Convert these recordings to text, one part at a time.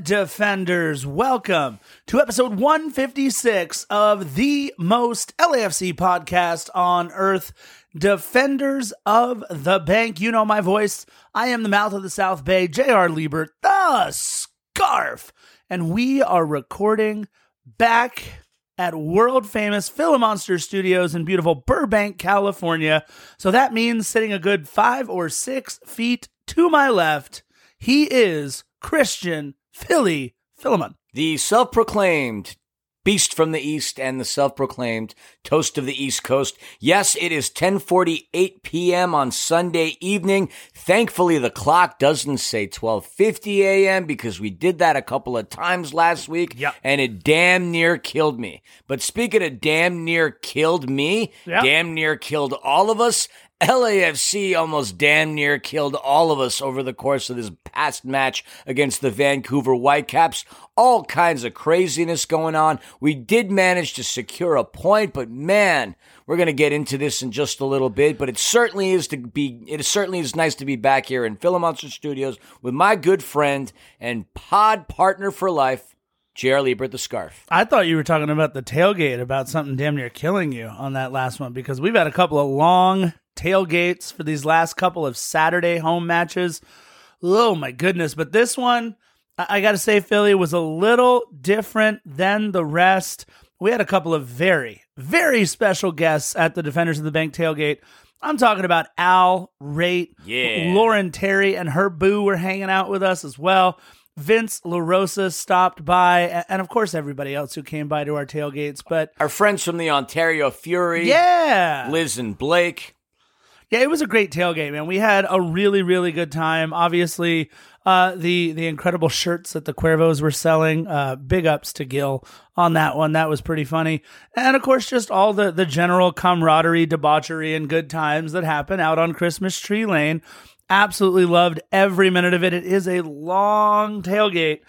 defenders? Welcome to episode 156 of the most LAFC podcast on earth, Defenders of the Bank. You know my voice. I am the mouth of the South Bay, J.R. Liebert, the scarf. And we are recording back at world famous Philomonster Studios in beautiful Burbank, California. So that means sitting a good five or six feet to my left, he is Christian Philly Philemon. The self proclaimed beast from the east and the self-proclaimed toast of the east coast yes it is 10:48 p.m. on sunday evening thankfully the clock doesn't say 12:50 a.m. because we did that a couple of times last week Yep. and it damn near killed me but speaking of damn near killed me Yep. damn near killed all of us LAFC almost damn near killed all of us over the course of this past match against the Vancouver Whitecaps. All kinds of craziness going on. We did manage to secure a point, but man, we're going to get into this in just a little bit. But it certainly is to be. It certainly is nice to be back here in Philomonster Studios with my good friend and pod partner for life, J.R. Liebert, the Scarf. I thought you were talking about the tailgate, about something damn near killing you on that last one because we've had a couple of long tailgates for these last couple of Saturday home matches. Oh my goodness. But this one, I, got to say, Philly was a little different than the rest. We had a couple of very, very special guests at the Defenders of the Bank tailgate. I'm talking about Al Rate, Yeah. Lauren Terry, and her boo were hanging out with us as well. Vince LaRosa stopped by, and of course, everybody else who came by to our tailgates. But Our friends from the Ontario Fury, yeah, Liz and Blake. Yeah, it was a great tailgate, man. We had a really, really good time. Obviously, uh, the the incredible shirts that the Cuervos were selling. Uh, big ups to Gil on that one. That was pretty funny, and of course, just all the the general camaraderie, debauchery, and good times that happen out on Christmas Tree Lane. Absolutely loved every minute of it. It is a long tailgate,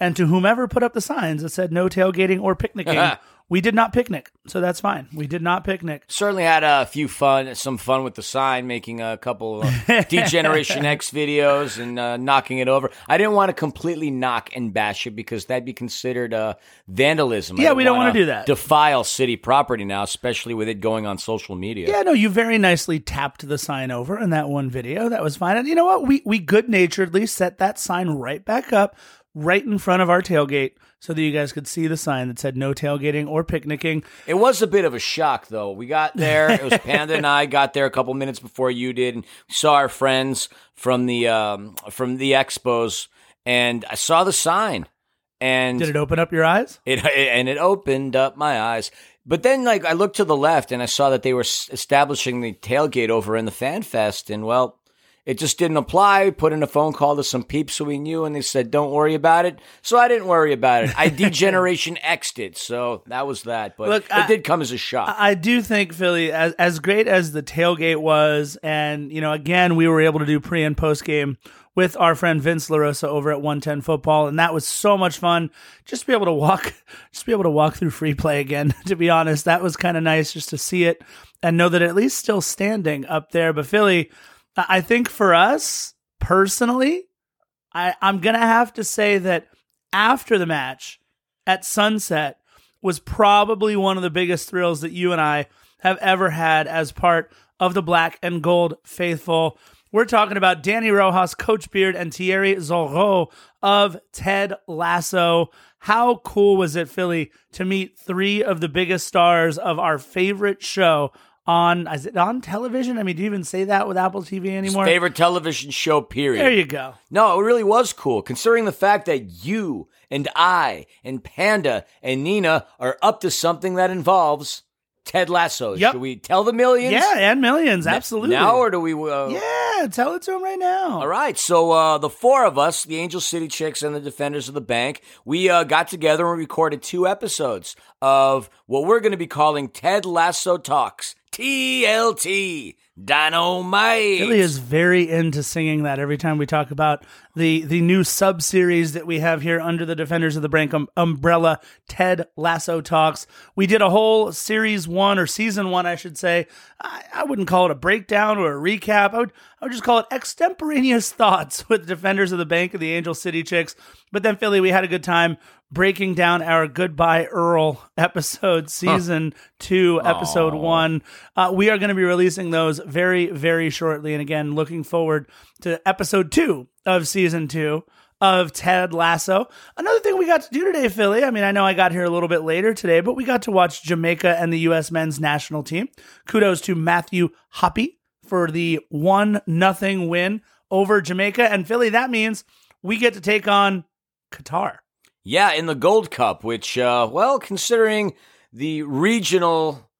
and to whomever put up the signs that said no tailgating or picnicking, we did not picnic, so that's fine. We did not picnic. Certainly had a few fun, some fun with the sign, making a couple of Degeneration X videos and uh, knocking it over. I didn't want to completely knock and bash it because that'd be considered uh, vandalism. Yeah, we don't wanna wanna do that. Defile city property now, especially with it going on social media. Yeah, no, you very nicely tapped the sign over in that one video. That was fine. And you know what? We we good naturedly set that sign right back up, right in front of our tailgate, so that you guys could see the sign that said no tailgating or picnicking. It was a bit of a shock, though. We got there. It was Panda and I got there a couple minutes before you did, and saw our friends from the um, from the expos, and I saw the sign. And Did it open up your eyes? It and it opened up my eyes. But then, like, I looked to the left and I saw that they were s- establishing the tailgate over in the Fan Fest, and well, it just didn't apply. Put in a phone call to some peeps who we knew, and they said, "Don't worry about it." So I didn't worry about it. I degeneration X'd it, so that was that. But Look, it I- did come as a shock. I do think Philly, as as great as the tailgate was, and you know, again, we were able to do pre and post game with our friend Vince LaRosa over at 110 Football, and that was so much fun. Just to be able to walk, just be able to walk through free play again. To be honest, that was kind of nice just to see it and know that at least still standing up there. But Philly, I think for us personally, I I'm gonna have to say that after the match at sunset was probably one of the biggest thrills that you and I have ever had as part of the black and gold faithful. We're talking about Dani Rojas, Coach Beard, and Thierry Zoreaux of Ted Lasso. How cool was it, Philly, to meet three of the biggest stars of our favorite show on is it on television? I mean, do you even say that with Apple TV anymore? Favorite television show, period. There you go. No, it really was cool, considering the fact that you and I and Panda and Nina are up to something that involves Ted Lasso. Yep. Should we tell the millions? Yeah, and millions, absolutely. Now, or do we? Uh, yeah, tell it to him right now. All right, so uh, the four of us, the Angel City Chicks and the Defenders of the Bank, we uh, got together and recorded two episodes of what we're going to be calling Ted Lasso Talks. TLT Dynamite. Billy is very into singing that every time we talk about the the new sub series that we have here under the Defenders of the Brink um, umbrella, Ted Lasso Talks. We did a whole series one or season one, I should say. I, I wouldn't call it a breakdown or a recap. I would I would just call it extemporaneous thoughts with Defenders of the Bank and the Angel City Chicks. But then Philly, we had a good time breaking down our Goodbye Earl episode, season huh. two, episode Aww. one. Uh, we are going to be releasing those very, very shortly. And again, looking forward to episode two of season two of Ted Lasso. Another thing we got to do today, Philly. I mean, I know I got here a little bit later today, but we got to watch Jamaica and the U.S. men's national team. Kudos to Matthew Hoppe for the one nothing win over Jamaica and Philly. That means we get to take on Qatar. Yeah, in the Gold Cup, which, uh, well, considering the regional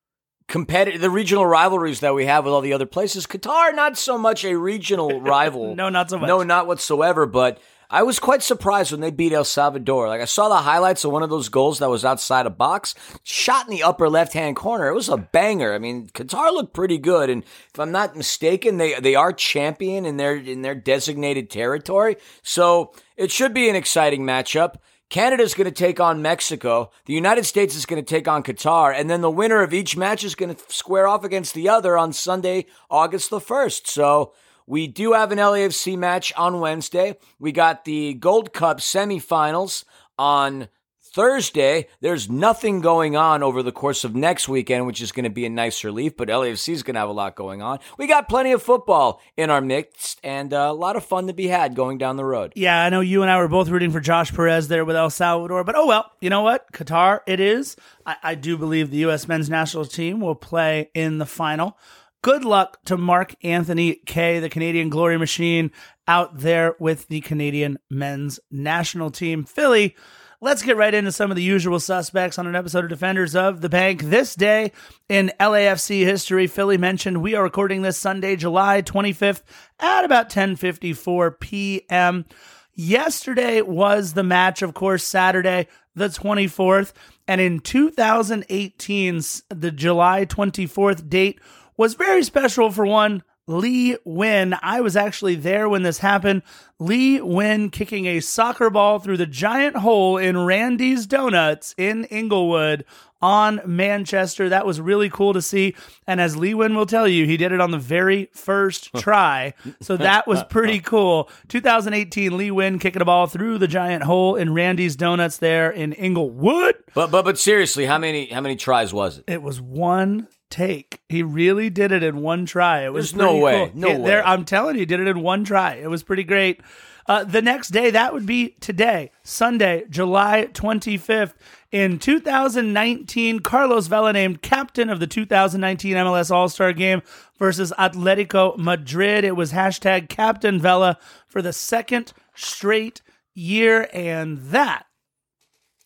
competitive, the regional rivalries that we have with all the other places, Qatar not so much a regional rival. no, not so much. No, not whatsoever. But I was quite surprised when they beat El Salvador. Like I saw the highlights of one of those goals that was outside a box, shot in the upper left hand corner. It was a banger. I mean, Qatar looked pretty good, and if I'm not mistaken, they they are champion in their in their designated territory. So it should be an exciting matchup. Canada's going to take on Mexico. The United States is going to take on Qatar. And then the winner of each match is going to square off against the other on Sunday, August the 1st. So we do have an LAFC match on Wednesday. We got the Gold Cup semifinals on Thursday, there's nothing going on over the course of next weekend, which is going to be a nice relief, but LAFC is going to have a lot going on. We got plenty of football in our mix and uh, a lot of fun to be had going down the road. Yeah, I know you and I were both rooting for Josh Perez there with El Salvador, but oh well, you know what? Qatar, it is. I, I do believe the U.S. men's national team will play in the final. Good luck to Mark Anthony Kaye, the Canadian Glory Machine, out there with the Canadian men's national team. Philly Let's get right into some of the usual suspects on an episode of Defenders of the Bank. This day in LAFC history, Philly mentioned we are recording this Sunday, July 25th at about 10:54 p.m. Yesterday was the match, of course, Saturday, the 24th, and in 2018, the July 24th date was very special for one Lee Nguyen. I was actually there when this happened. Lee Nguyen kicking a soccer ball through the giant hole in Randy's Donuts in Inglewood on Manchester. That was really cool to see. And as Lee Nguyen will tell you, he did it on the very first try. So that was pretty cool. 2018, Lee Nguyen kicking a ball through the giant hole in Randy's Donuts there in Inglewood. But but but seriously, how many how many tries was it? It was one take. He really did it in one try. It was There's no way. Cool. No it, way. There, I'm telling you, he did it in one try. It was pretty great. Uh, the next day, that would be today, Sunday, July 25th. In 2019, Carlos Vela named captain of the 2019 MLS All Star game versus Atletico Madrid. It was hashtag Captain Vela for the second straight year, and that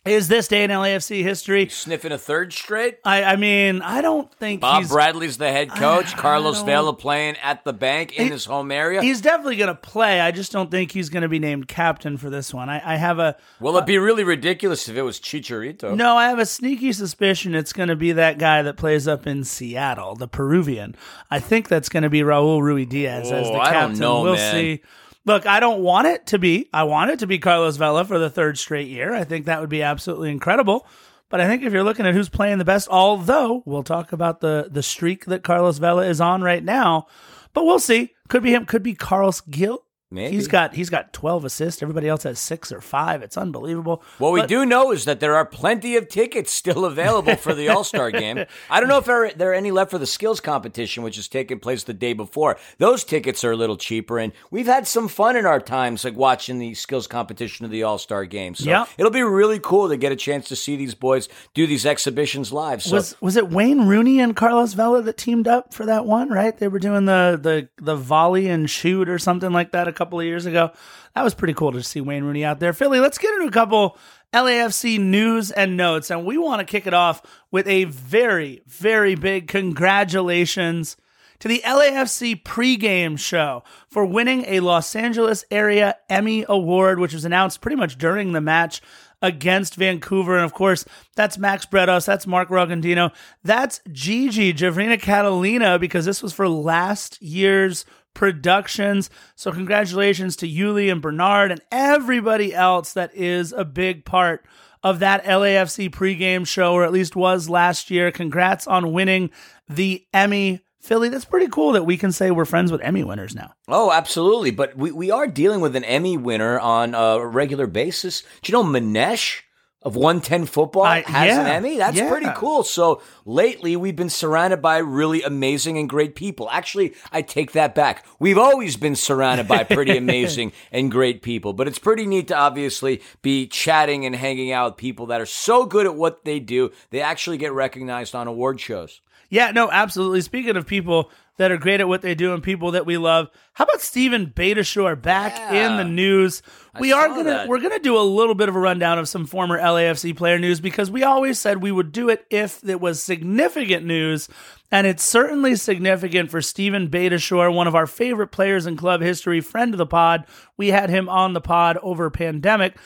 is this day in LAFC history. Sniffing a third straight? I, I mean, I don't think Bob Bradley's the head coach. I, Carlos I Vela playing at the bank in he, his home area. He's definitely going to play. I just don't think he's going to be named captain for this one. I, I have a. Well, it'd be really ridiculous if it was Chicharito. No, I have a sneaky suspicion it's going to be that guy that plays up in Seattle, the Peruvian. I think that's going to be Raul Ruidiaz oh, as the captain. I don't know, we'll man. see. Look, I don't want it to be. I want it to be Carlos Vela for the third straight year. I think that would be absolutely incredible. But I think if you're looking at who's playing the best, although we'll talk about the the streak that Carlos Vela is on right now, but we'll see. Could be him. Could be Carles Gil. Maybe. He's got he's got 12 assists. Everybody else has 6 or 5. It's unbelievable. What but, we do know is that there are plenty of tickets still available for the All-Star game. I don't know if there are, there are any left for the skills competition which is taking place the day before. Those tickets are a little cheaper and we've had some fun in our times like watching the skills competition of the All-Star game. So yeah. it'll be really cool to get a chance to see these boys do these exhibitions live. So Was was it Wayne Rooney and Carlos Vela that teamed up for that one, right? They were doing the the the volley and shoot or something like that a couple of years ago that was pretty cool to see Wayne Rooney out there. Philly, let's get into a couple LAFC news and notes. And we want to kick it off with a very, very big congratulations to the LAFC pregame show for winning a Los Angeles area Emmy Award, which was announced pretty much during the match. against Vancouver. And of course, that's Max Bretos, that's Mark Rogandino, that's Gigi, Javrina Catalina, because this was for last year's productions. So congratulations to Yuli and Bernard and everybody else that is a big part of that LAFC pregame show, or at least was last year. Congrats on winning the Emmy. Philly, that's pretty cool that we can say we're friends with Emmy winners now. Oh, absolutely. But we, we are dealing with an Emmy winner on a regular basis. Do you know Manesh? Of 110 football has yeah, an Emmy. That's yeah. pretty cool. So lately, we've been surrounded by really amazing and great people. Actually, I take that back. We've always been surrounded by pretty amazing and great people, but it's pretty neat to obviously be chatting and hanging out with people that are so good at what they do, they actually get recognized on award shows. Yeah, no, absolutely. Speaking of people that are great at what they do and people that we love, how about Steven Beitashour back Yeah. in the news? We are saw gonna that. we're gonna do a little bit of a rundown of some former LAFC player news because we always said we would do it if it was significant news, and it's certainly significant for Steven Beitashour, one of our favorite players in club history, friend of the pod. We had him on the pod over pandemic.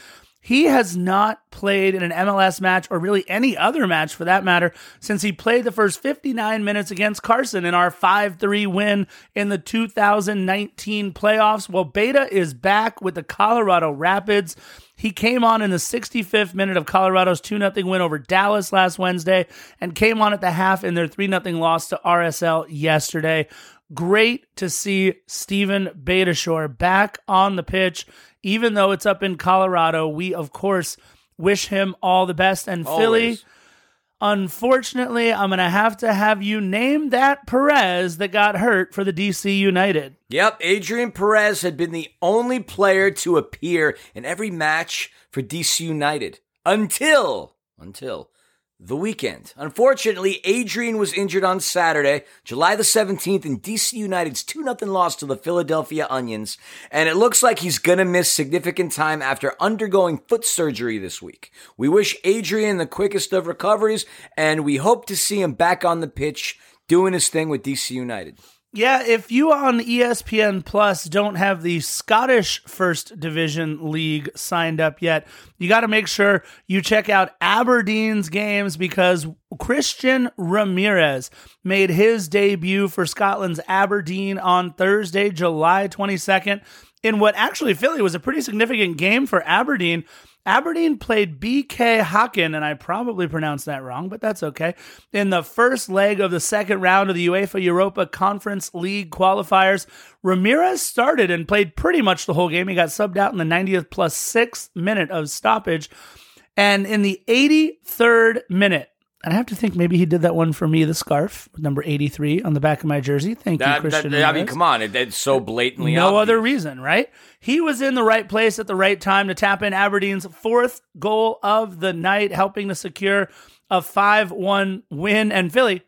He has not played in an MLS match or really any other match for that matter since he played the first 59 minutes against Carson in our 5 3 win in the 2019 playoffs. Well, Beta is back with the Colorado Rapids. He came on in the 65th minute of Colorado's 2 0 win over Dallas last Wednesday and came on at the half in their 3 0 loss to RSL yesterday. Great to see Steven Beitashour back on the pitch, even though it's up in Colorado. We, of course, wish him all the best. And Philly, Always. unfortunately, I'm going to have to have you name that Perez that got hurt for the DC United. Yep, Adrian Perez had been the only player to appear in every match for DC United until until the weekend. Unfortunately, Adrian was injured on Saturday, July the 17th in DC United's 2-0 loss to the Philadelphia Onions, and it looks like he's going to miss significant time after undergoing foot surgery this week. We wish Adrian the quickest of recoveries and we hope to see him back on the pitch doing his thing with DC United. Yeah, if you on ESPN Plus don't have the Scottish First Division League signed up yet, you got to make sure you check out Aberdeen's games because Christian Ramirez made his debut for Scotland's Aberdeen on Thursday, July 22nd, in what actually Philly was a pretty significant game for Aberdeen. Aberdeen played BK Häcken, and I probably pronounced that wrong, but that's okay. In the first leg of the second round of the UEFA Europa Conference League qualifiers, Ramirez started and played pretty much the whole game. He got subbed out in the 90th plus sixth minute of stoppage. And in the 83rd minute, and I have to think maybe he did that one for me, the scarf, number 83 on the back of my jersey. Thank you, Christian. that- I mean, come on, it, it's so blatantly no obvious. other reason, right? He was in the right place at the right time to tap in Aberdeen's fourth goal of the night, helping to secure a 5 1 win. And Philly,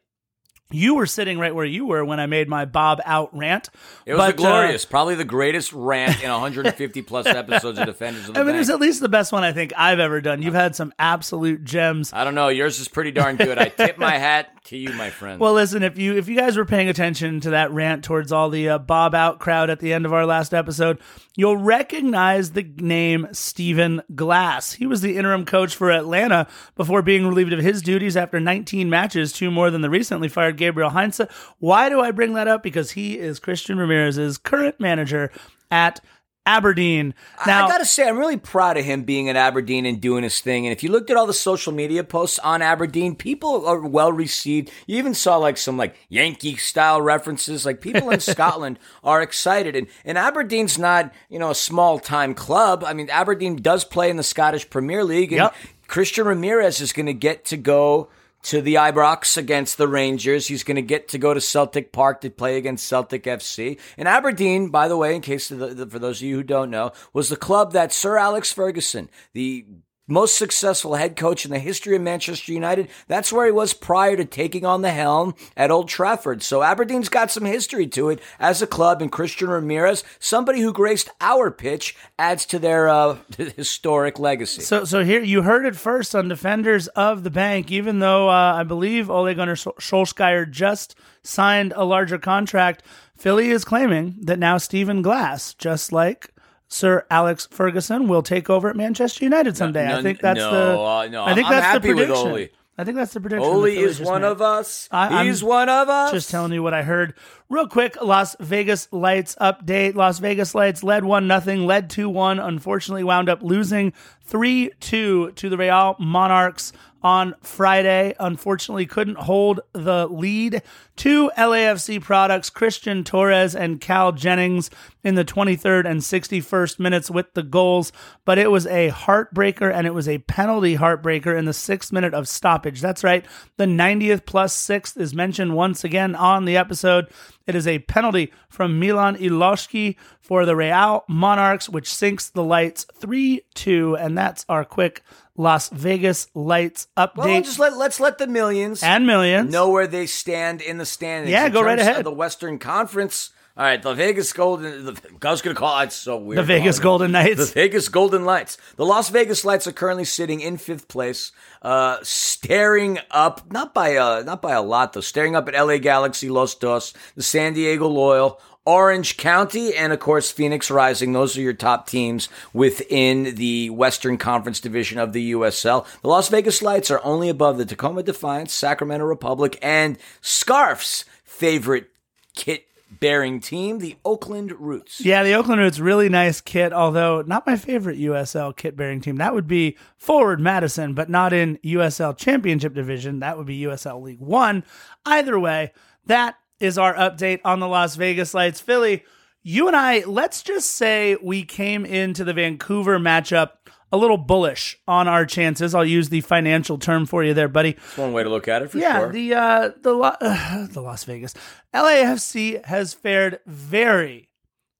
you were sitting right where you were when I made my Bob out rant. It was But, a glorious, probably the greatest rant in 150 plus episodes of Defenders of the Uh, I mean, it Bank. was at least the best one I think I've ever done. You've had some absolute gems. I don't know. Yours is pretty darn good. I tip my hat to you, my friend. Well, listen, if you if you guys were paying attention to that rant towards all the uh, Bob out crowd at the end of our last episode, you'll recognize the name Stephen Glass. He was the interim coach for Atlanta before being relieved of his duties after 19 matches, two more than the recently fired Gabriel Heinze. Why do I bring that up? Because he is Christian Ramirez's current manager at Aberdeen. Now, I gotta say, I'm really proud of him being at Aberdeen and doing his thing. And if you looked at all the social media posts on Aberdeen, people are well received. You even saw like some like Yankee style references. Like people in Scotland are excited, and and Aberdeen's not you know a small time club. I mean, Aberdeen does play in the Scottish Premier League, and Yep. Christian Ramirez is going to get to go to the Ibrox against the Rangers. He's going to get to go to Celtic Park to play against Celtic FC. And Aberdeen, by the way, in case the, the, for those of you who don't know, was the club that Sir Alex Ferguson, the most successful head coach in the history of Manchester United. That's where he was prior to taking on the helm at Old Trafford. So Aberdeen's got some history to it as a club, and Christian Ramirez, somebody who graced our pitch, adds to their uh, historic legacy. So, so here you heard it first on Defenders of the Bank. Even though uh, I believe Ole Gunnar Sol- Solskjaer just signed a larger contract, Philly is claiming that now Stephen Glass, just like Sir Alex Ferguson will take over at Manchester United someday. No, I think that's no, the. uh, no, I think I'm that's happy the with prediction. Ole. I think that's the prediction. Ole the is one made. of us. I- He's I'm one of us. Just telling you what I heard. Real quick, Las Vegas Lights update. Las Vegas Lights led 1 nothing, led 2 1, unfortunately wound up losing 3 2 to the Real Monarchs on Friday. Unfortunately, couldn't hold the lead. Two LAFC products, Christian Torres and Cal Jennings, in the 23rd and 61st minutes with the goals, but it was a heartbreaker and it was a penalty heartbreaker in the sixth minute of stoppage. That's right. The 90th plus sixth is mentioned once again on the episode. It is a penalty from Milan Iloski for the Real Monarchs, which sinks the lights 3 2. And that's our quick Las Vegas Lights update. well, just let let's let the millions and millions. know where they stand in the standings. Yeah, go right ahead. Of the Western Conference. All right, the Vegas Golden. The, I was going to call it so weird. the Vegas Golden Knights. The Vegas Golden Lights. The Las Vegas Lights are currently sitting in fifth place, uh, staring up not by a not by a lot though, staring up at LA Galaxy, Los Dos, the San Diego Loyal. Orange County and of course Phoenix Rising. Those are your top teams within the Western Conference division of the USL. The Las Vegas Lights are only above the Tacoma Defiance, Sacramento Republic, and Scarf's favorite kit bearing team, the Oakland Roots. Yeah, the Oakland Roots, really nice kit, although not my favorite USL kit bearing team. That would be Forward Madison, but not in USL Championship Division. That would be USL League One. Either way, that is our update on the Las Vegas Lights. Philly, you and I, let's just say we came into the Vancouver matchup a little bullish on our chances. I'll use the financial term for you there, buddy. That's one way to look at it for Yeah, sure. the uh, the uh, the Las Vegas LAFC has fared very,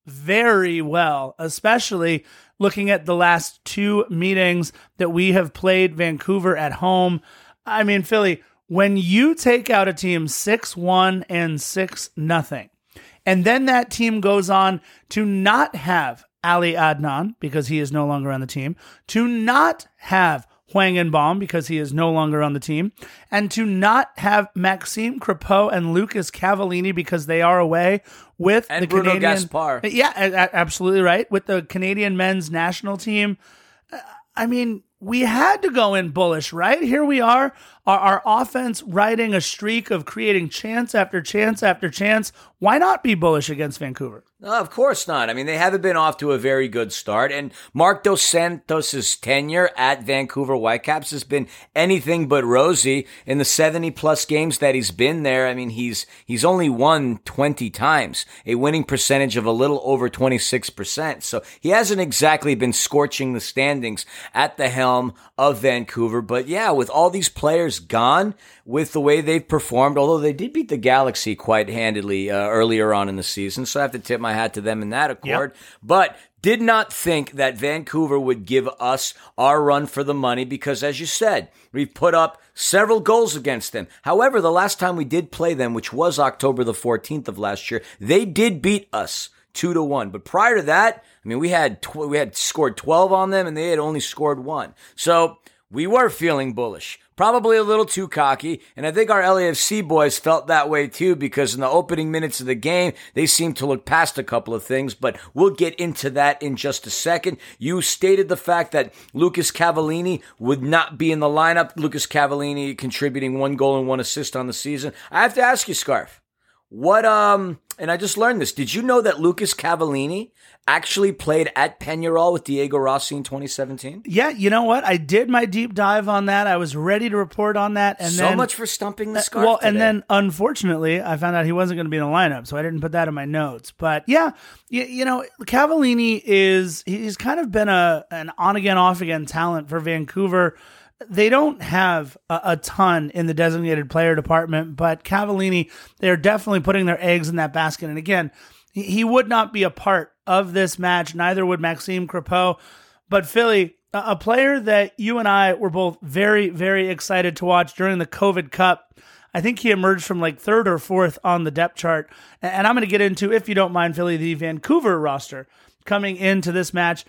very well, especially looking at the last two meetings that we have played Vancouver at home. I mean, Philly, when you take out a team six one and six nothing, and then that team goes on to not have Ali Adnan because he is no longer on the team, to not have Hwang In-beom because he is no longer on the team, and to not have Maxime Crepeau and Lucas Cavallini because they are away with And the Bruno Canadian. Gaspar. Yeah, absolutely right. With the Canadian men's national team. Uh, I mean, we had to go in bullish, right? Here we are, our, our offense riding a streak of creating chance after chance after chance. Why not be bullish against Vancouver? No, of course not. I mean, they haven't been off to a very good start. And Marc Dos Santos' tenure at Vancouver Whitecaps has been anything but rosy. In the 70 plus games that he's been there, I mean, he's, he's only won 20 times, a winning percentage of a little over 26%. So he hasn't exactly been scorching the standings at the helm of Vancouver. But yeah, with all these players gone, with the way they've performed, although they did beat the Galaxy quite handedly uh, earlier on in the season. So I have to tip my hat to them in that accord. But did not think that Vancouver would give us our run for the money because, as you said, we've put up several goals against them. However, the last time we did play them, which was October the 14th of last year, they did beat us two to one. But prior to that, I mean, we had tw- we had scored 12 on them and they had only scored one. So we were feeling bullish. Probably a little too cocky, and I think our LAFC boys felt that way too because in the opening minutes of the game, they seemed to look past a couple of things, but we'll get into that in just a second. You stated the fact that Lucas Cavallini would not be in the lineup. Lucas Cavallini contributing one goal and one assist on the season. I have to ask you, Scarf, what, um, and I just learned this. Did you know that Lucas Cavallini actually played at Peñarol with Diego Rossi in 2017? Yeah, you know what? I did my deep dive on that. I was ready to report on that, and so then much for stumping the scarf. well, and then unfortunately, I found out he wasn't going to be in the lineup, so I didn't put that in my notes. But yeah, you, you know, Cavallini is he's kind of been a an on again, off again talent for Vancouver. They don't have a, a ton in the designated player department, but Cavallini, they're definitely putting their eggs in that basket. And again, he, he would not be a part of this match. Neither would Maxime Crepeau. But Philly, a a player that you and I were both very, very excited to watch during the COVID Cup. I think he emerged from like third or fourth on the depth chart. And I'm going to get into, if you don't mind, Philly, the Vancouver roster coming into this match.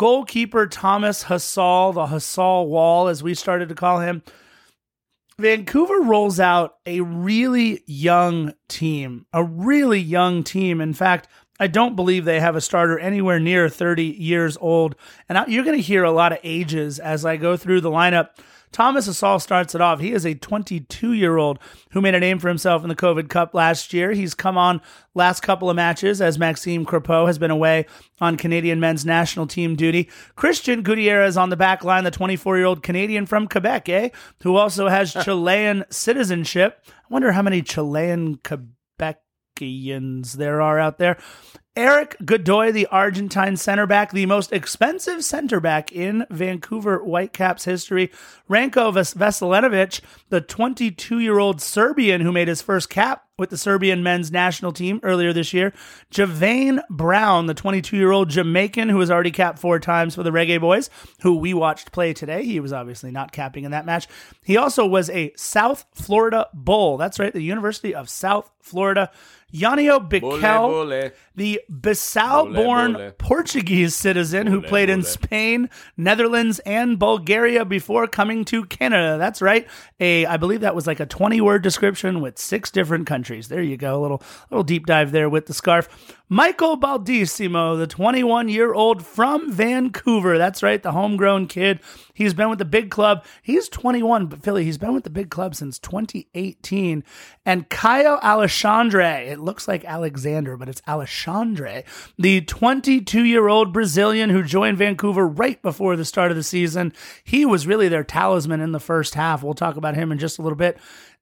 Goalkeeper Thomas Hasal, the Hasal Wall, as we started to call him. Vancouver rolls out a really young team, a really young team. In fact, I don't believe they have a starter anywhere near 30 years old. And you're going to hear a lot of ages as I go through the lineup. Thomas Hasal starts it off. He is a 22 year old who made a name for himself in the COVID Cup last year. He's come on last couple of matches as Maxime Crepeau has been away on Canadian men's national team duty. Christian Gutierrez on the back line, the 24 year old Canadian from Quebec, eh? Who also has Chilean citizenship. I wonder how many Chilean Quebecians there are out there. Eric Godoy, the Argentine center back, the most expensive center back in Vancouver Whitecaps history. Ranko Veselinovic, the 22 year old Serbian who made his first cap with the Serbian men's national team earlier this year. Javain Brown, the 22 year old Jamaican who has already capped four times for the Reggae Boys, who we watched play today. He was obviously not capping in that match. He also was a South Florida Bull. That's right, the University of South Florida. Yanio Bikel, the Bissau born Portuguese citizen who played in Spain, Netherlands, and Bulgaria before coming to Canada. That's right. A I believe that was like a 20 word description with six different countries. There you go. A little little deep dive there with the scarf. Michael Baldisimo, the 21 year old from Vancouver. That's right, the homegrown kid. He's been with the big club. He's 21, but Philly, he's been with the big club since 2018. And Caio Alexandre, it looks like Alexander, but it's Alexandre, the 22 year old Brazilian who joined Vancouver right before the start of the season. He was really their talisman in the first half. We'll talk about him in just a little bit.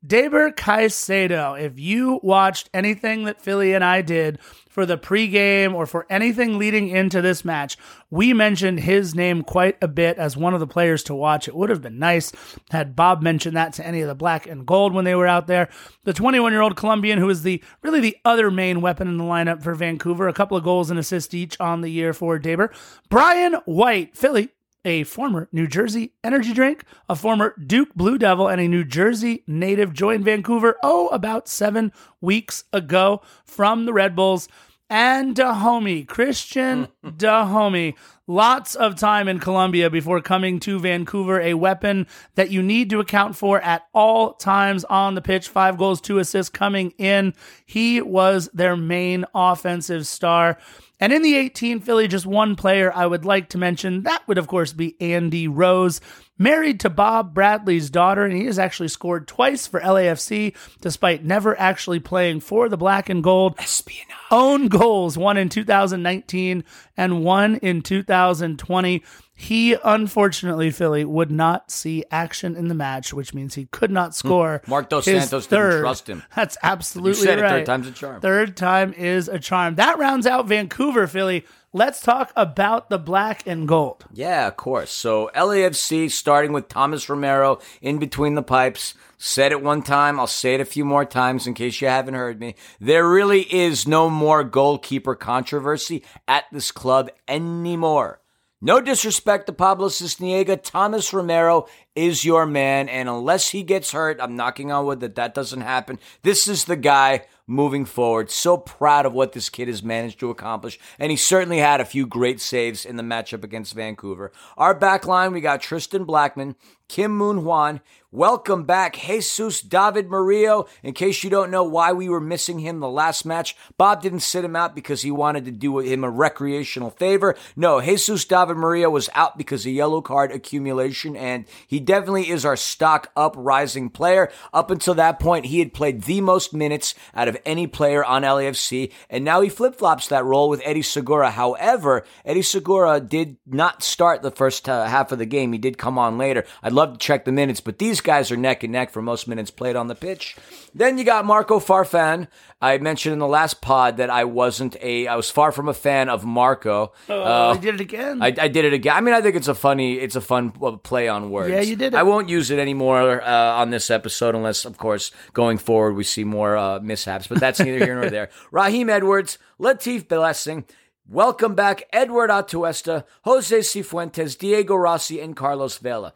Deiber Caicedo, if you watched anything that Philly and I did for the pregame or for anything leading into this match, we mentioned his name quite a bit as one of the players to watch. It would have been nice had Bob mentioned that to any of the black and gold when they were out there. The 21 year old Colombian, who is the really the other main weapon in the lineup for Vancouver, a couple of goals and assists each on the year for Deiber. Brian White, Philly, a former New Jersey energy drink, a former Duke Blue Devil, and a New Jersey native joined Vancouver, oh, about seven weeks ago from the Red Bulls. And Dajome, Christian Dajome, lots of time in Colombia before coming to Vancouver, a weapon that you need to account for at all times on the pitch. Five goals, two assists coming in. He was their main offensive star. And in the 18 Philly, just one player I would like to mention. That would, of course, be Andy Rose, married to Bob Bradley's daughter, and he has actually scored twice for LAFC, despite never actually playing for the black and gold. Espionage. Own goals, one in 2019 and one in 2020. He unfortunately, Philly would not see action in the match, which means he could not hmm. score. Marc Dos Santos third. didn't trust him. That's absolutely you said right. It, third time's a charm. Third time is a charm. That rounds out Vancouver, Philly. Let's talk about the black and gold. Yeah, of course. So LAFC starting with Thomas Romero in between the pipes. Said it one time, I'll say it a few more times in case you haven't heard me. There really is no more goalkeeper controversy at this club anymore. No disrespect to Pablo Sisniega, Thomas Romero is your man, and unless he gets hurt, I'm knocking on wood that that doesn't happen. This is the guy moving forward. So proud of what this kid has managed to accomplish, and he certainly had a few great saves in the matchup against Vancouver. Our back line, we got Tristan Blackmon, Kim Moon Hwan. Welcome back, Jesus David Murillo. In case you don't know why we were missing him the last match, Bob didn't sit him out because he wanted to do him a recreational favor. No, Jesus David Murillo was out because of yellow card accumulation, and he definitely is our stock up rising player. Up until that point, he had played the most minutes out of any player on LAFC, and now he flip flops that role with Eddie Segura. However, Eddie Segura did not start the first uh, half of the game. He did come on later. I'd love to check the minutes, but these guys are neck and neck for most minutes played on the pitch. Then you got Marco Farfan. I mentioned in the last pod that I wasn't a, I was far from a fan of Marco. Oh, uh, I did it again. I, I, did it again. I mean, I think it's a funny, it's a fun uh, play on words. Yeah, you did. It. I won't use it anymore uh, on this episode unless, of course, going forward we see more uh, mishaps. But that's neither here nor there. Raheem Edwards, Latif Blessing. Welcome back, Eduard Atuesta, Jose Cifuentes, Diego Rossi, and Carlos Vela.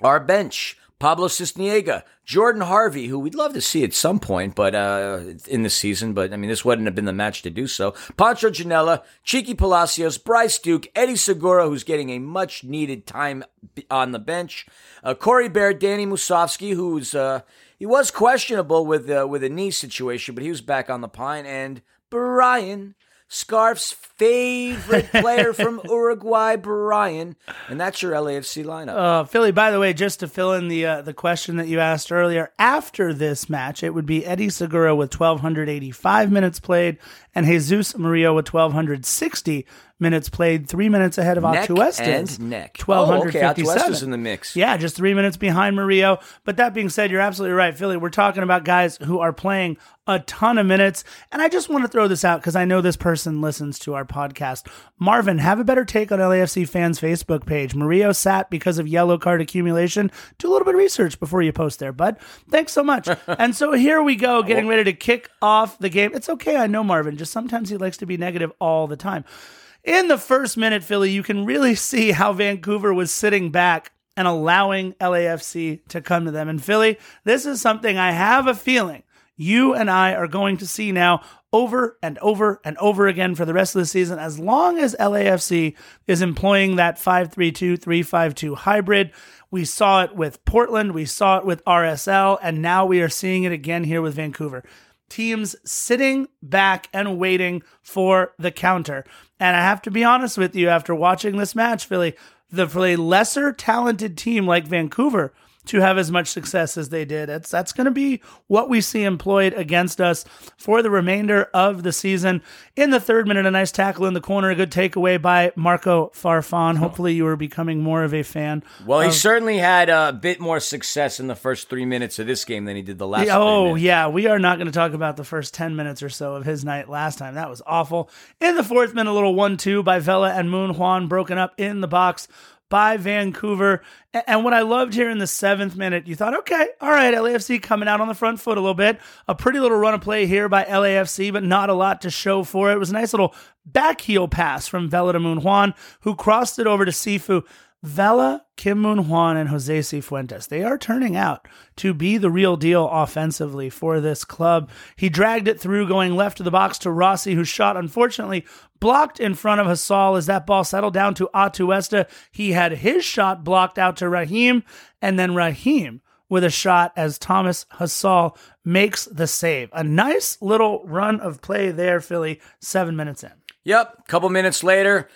Our bench, Pablo Sisniega, Jordan Harvey, who we'd love to see at some point, but uh, in the season, but I mean, this wouldn't have been the match to do so. Pancho Ginella, Cheeky Palacios, Bryce Duke, Eddie Segura, who's getting a much needed time on the bench, uh, Corey Baird, Danny Musovski, who's uh, he was questionable with uh, with a knee situation, but he was back on the pine, and Brian Scarf's favorite player from Uruguay, Brian, and that's your LAFC lineup. Uh, Philly, by the way, just to fill in the uh, the question that you asked earlier, after this match, it would be Eddie Segura with 1,285 minutes played and Jesus Murillo with 1,260 minutes played, three minutes ahead of neck Atuestas. and neck. Oh, Twelve Oh, hundred okay, Atuesta's in the mix. Yeah, just three minutes behind Murillo. But that being said, you're absolutely right, Philly. We're talking about guys who are playing a ton of minutes, and I just want to throw this out because I know this person listens to our podcast. Marvin, have a better take on LAFC fans' Facebook page. Murillo sat because of yellow card accumulation. Do a little bit of research before you post there, bud. Thanks so much. and so here we go, getting oh. ready to kick off the game. It's okay, I know Marvin. Just sometimes he likes to be negative all the time. In the first minute, Philly, you can really see how Vancouver was sitting back and allowing LAFC to come to them. And Philly, this is something I have a feeling you and I are going to see now over and over and over again for the rest of the season as long as LAFC is employing that 532 352 hybrid. We saw it with Portland, we saw it with RSL, and now we are seeing it again here with Vancouver teams sitting back and waiting for the counter. And I have to be honest with you, after watching this match, Philly, the for a lesser talented team like Vancouver to have as much success as they did, it's that's going to be what we see employed against us for the remainder of the season. In the third minute, a nice tackle in the corner, a good takeaway by Marco Farfan. Oh. Hopefully, you are becoming more of a fan. Well, he certainly had a bit more success in the first three minutes of this game than he did the last. Oh, yeah. We are not going to talk about the first 10 minutes or so of his night last time. That was awful. In the fourth minute, a little 1 2 by Vela and Moon Hwan broken up in the box by Vancouver. And what I loved here in the seventh minute, you thought, okay, all right, LAFC coming out on the front foot a little bit. A pretty little run of play here by LAFC, but not a lot to show for it. It was a nice little back heel pass from Vela Moon Hwan, who crossed it over to Sifu. Vela, Kim Moon Hwan, and Jose Cifuentes. They are turning out to be the real deal offensively for this club. He dragged it through, going left to the box to Rossi, who shot unfortunately blocked in front of Hasal as that ball settled down to Atuesta. He had his shot blocked out to Raheem, and then Raheem with a shot as Thomas Hasal makes the save. A nice little run of play there, Philly, seven minutes in. Yep. A Couple minutes later,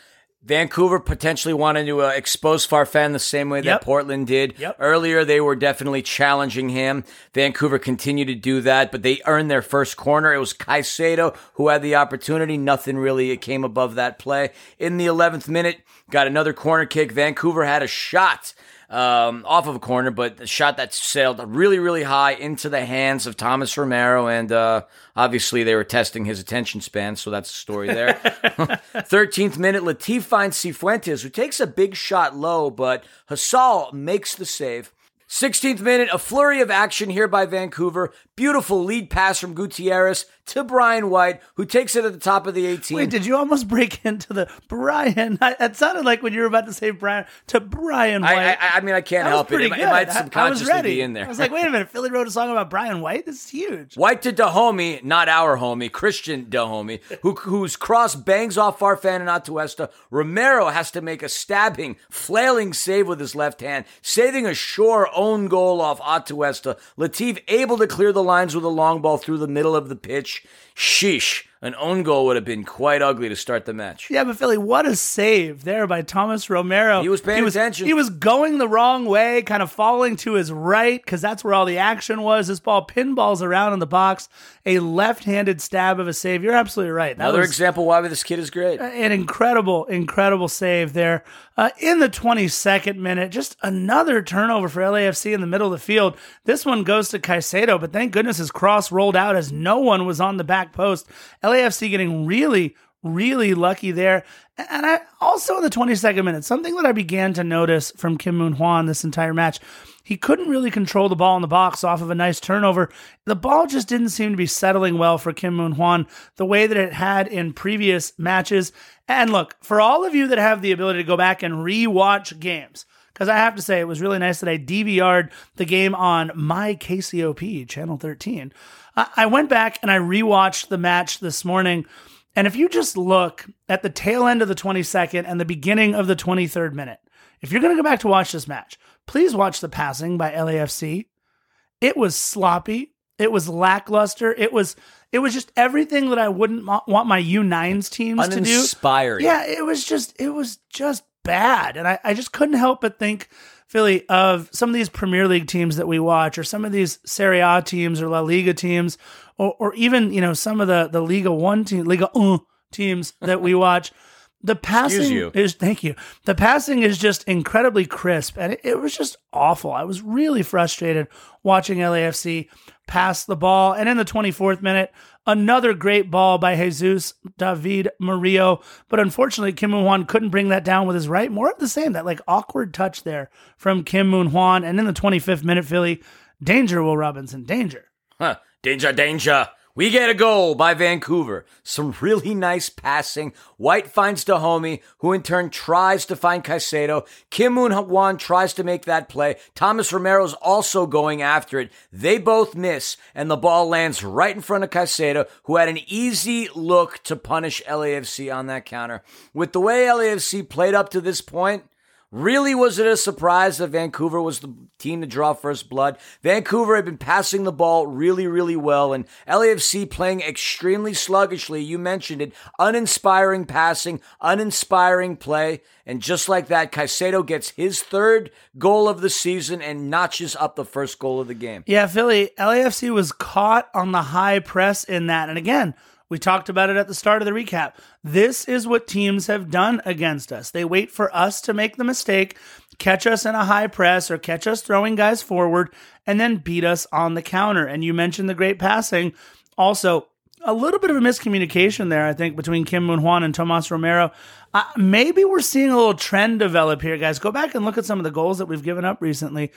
Vancouver potentially wanted to uh, expose Farfan the same way that Yep. Portland did. Yep. Earlier, they were definitely challenging him. Vancouver continued to do that, but they earned their first corner. It was Caicedo who had the opportunity. Nothing really came above that play. In the 11th minute, got another corner kick. Vancouver had a shot um, off of a corner, but a shot that sailed really, really high into the hands of Thomas Romero. And uh, obviously, they were testing his attention span, so that's the story there. 13th minute, Latif finds Cifuentes, who takes a big shot low, but Hasal makes the save. 16th minute, a flurry of action here by Vancouver. Beautiful lead pass from Gutierrez to Brian White, who takes it at the top of the 18. Wait, did you almost break into the Brian? I, it sounded like when you were about to say Brian to Brian I, White. I, I mean, I can't That help it. It, it might I- I was subconsciously be in there. I was like, wait a minute, Philly wrote a song about Brian White. This is huge. White to Dajome, not our homie, Christian Dajome, who, whose cross bangs off Farfan and Atuesta. Romero has to make a stabbing, flailing save with his left hand, saving a sure own goal off Atuesta. Latif able to clear the lines with a long ball through the middle of the pitch. Sheesh, an own goal would have been quite ugly to start the match. Yeah, but Philly, what a save there by Thomas Romero. He was paying attention. He was going the wrong way, kind of falling to his right because that's where all the action was. This ball pinballs around in the box. A left-handed stab of a save. You're absolutely right. That Another was example why this kid is great. an incredible, incredible save there. Uh, in the 22nd minute, just another turnover for LAFC in the middle of the field. This one goes to Caicedo, but thank goodness his cross rolled out as no one was on the back post. LAFC getting really, really lucky there. And I also in the 22nd minute, something that I began to notice from Kim Moon Hwan this entire match, he couldn't really control the ball in the box off of a nice turnover. The ball just didn't seem to be settling well for Kim Moon Hwan the way that it had in previous matches. And look, for all of you that have the ability to go back and rewatch games, because I have to say it was really nice that I DVR'd the game on my KCOP channel 13. I went back and I rewatched the match this morning. And if you just look at the tail end of the 22nd and the beginning of the 23rd minute, if you're going to go back to watch this match, please watch the passing by LAFC. It was sloppy. It was lackluster. It was it was just everything that I wouldn't want my U9s teams to do. Uninspiring. Yeah, it was just it was just bad. And I, I just couldn't help but think, Philly, of some of these Premier League teams that we watch, or some of these Serie A teams or La Liga teams, or, or even, you know, some of the, the Liga One team, Liga Un teams that we watch. The passing is thank you. The passing is just incredibly crisp, and it, it was just awful. I was really frustrated watching LAFC pass the ball, and in the 24th minute, another great ball by Jesus David Murillo, but unfortunately, Kim Moon Hwan couldn't bring that down with his right. More of the same, that like awkward touch there from Kim Moon Hwan, and in the 25th minute, Philly danger, Will Robinson, danger. Huh. Danger, danger. We get a goal by Vancouver. Some really nice passing. White finds Dajome, who in turn tries to find Caicedo. Kim Moon Hwan tries to make that play. Thomas Romero's also going after it. They both miss, and the ball lands right in front of Caicedo, who had an easy look to punish LAFC on that counter. With the way LAFC played up to this point, Really, was it a surprise that Vancouver was the team to draw first blood? Vancouver had been passing the ball really, really well, and LAFC playing extremely sluggishly. You mentioned it. Uninspiring passing, uninspiring play. And just like that, Caicedo gets his third goal of the season and notches up the first goal of the game. Yeah, Philly, LAFC was caught on the high press in that. And again, we talked about it at the start of the recap. This is what teams have done against us. They wait for us to make the mistake, catch us in a high press or catch us throwing guys forward, and then beat us on the counter. And you mentioned the great passing. Also, a little bit of a miscommunication there, I think, between Kim Moon Hwan and Tomas Romero. Uh, maybe we're seeing a little trend develop here, guys. Go back and look at some of the goals that we've given up recently.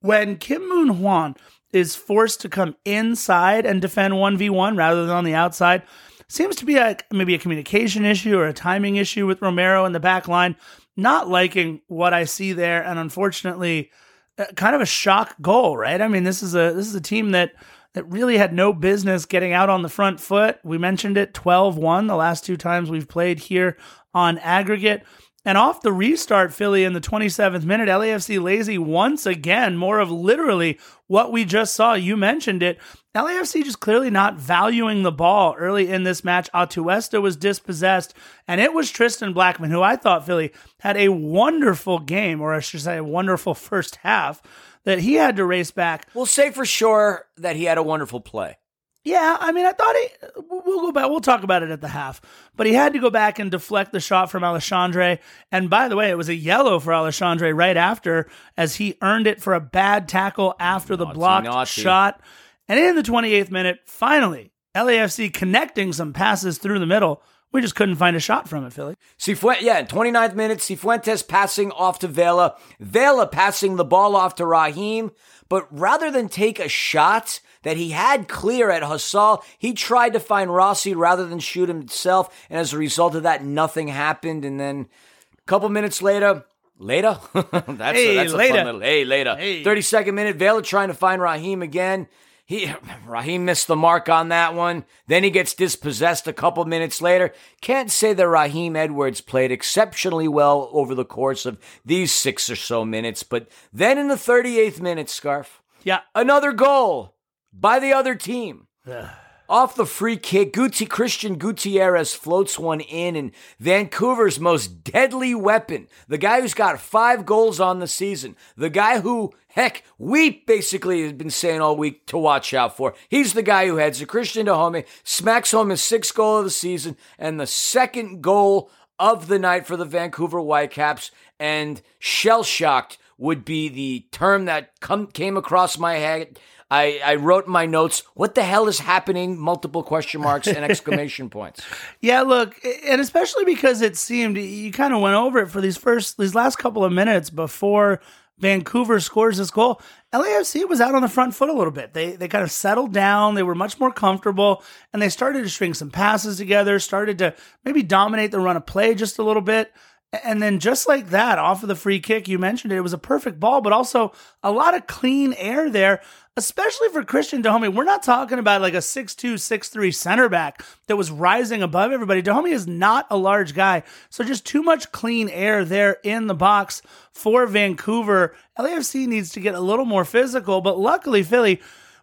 When Kim Moon Hwan is forced to come inside and defend 1v1 rather than on the outside. Seems to be a, maybe a communication issue or a timing issue with Romero in the back line. Not liking what I see there, and unfortunately, uh, kind of a shock goal, right? I mean, this is a this is a team that that really had no business getting out on the front foot. We mentioned it 12-1 the last two times we've played here on aggregate. And off the restart, Philly in the 27th minute, LAFC lazy once again, more of literally what we just saw. You mentioned it. LAFC just clearly not valuing the ball early in this match. Atuesta was dispossessed, and it was Tristan Blackmon, who I thought Philly had a wonderful game, or I should say, a wonderful first half, that he had to race back. We'll say for sure that he had a wonderful play. Yeah, I mean, I thought he. We'll go back. We'll talk about it at the half. But he had to go back and deflect the shot from Alexandre. And by the way, it was a yellow for Alexandre right after, as he earned it for a bad tackle after the Naughty, blocked naughty. shot. And in the 28th minute, finally, LAFC connecting some passes through the middle. We just couldn't find a shot from it, Philly. Cifuentes, yeah, in 29th minute, Cifuentes passing off to Vela. Vela passing the ball off to Raheem. But rather than take a shot that he had clear at Hasal, he tried to find Rossi rather than shoot himself. And as a result of that, nothing happened. And then a couple minutes later, later? that's Hey, a, that's a later. fun little, hey, later. Hey. 32nd minute, Vela trying to find Raheem again. He Raheem missed the mark on that one. Then he gets dispossessed a couple minutes later. Can't say that Raheem Edwards played exceptionally well over the course of these six or so minutes, but then in the 38th minute, Scarf, Yeah. another goal by the other team. Off the free kick, Guti, Christian Gutierrez floats one in, and Vancouver's most deadly weapon, the guy who's got five goals on the season, the guy who, heck, we basically have been saying all week to watch out for. He's the guy who heads it. Christian Dajome smacks home his sixth goal of the season and the second goal of the night for the Vancouver Whitecaps, and shell shocked would be the term that come, came across my head. I, I wrote in my notes, what the hell is happening? Multiple question marks and exclamation points. Yeah, look, and especially because it seemed you kind of went over it for these first these last couple of minutes before Vancouver scores this goal. LAFC was out on the front foot a little bit. They they kind of settled down. They were much more comfortable, and they started to string some passes together. Started to maybe dominate the run of play just a little bit. And then just like that, off of the free kick, you mentioned it, it was a perfect ball, but also a lot of clean air there, especially for Christian Dajome. We're not talking about like a 6'2, 6'3 center back that was rising above everybody. Dajome is not a large guy. So just too much clean air there in the box for Vancouver. LAFC needs to get a little more physical, but luckily, Philly,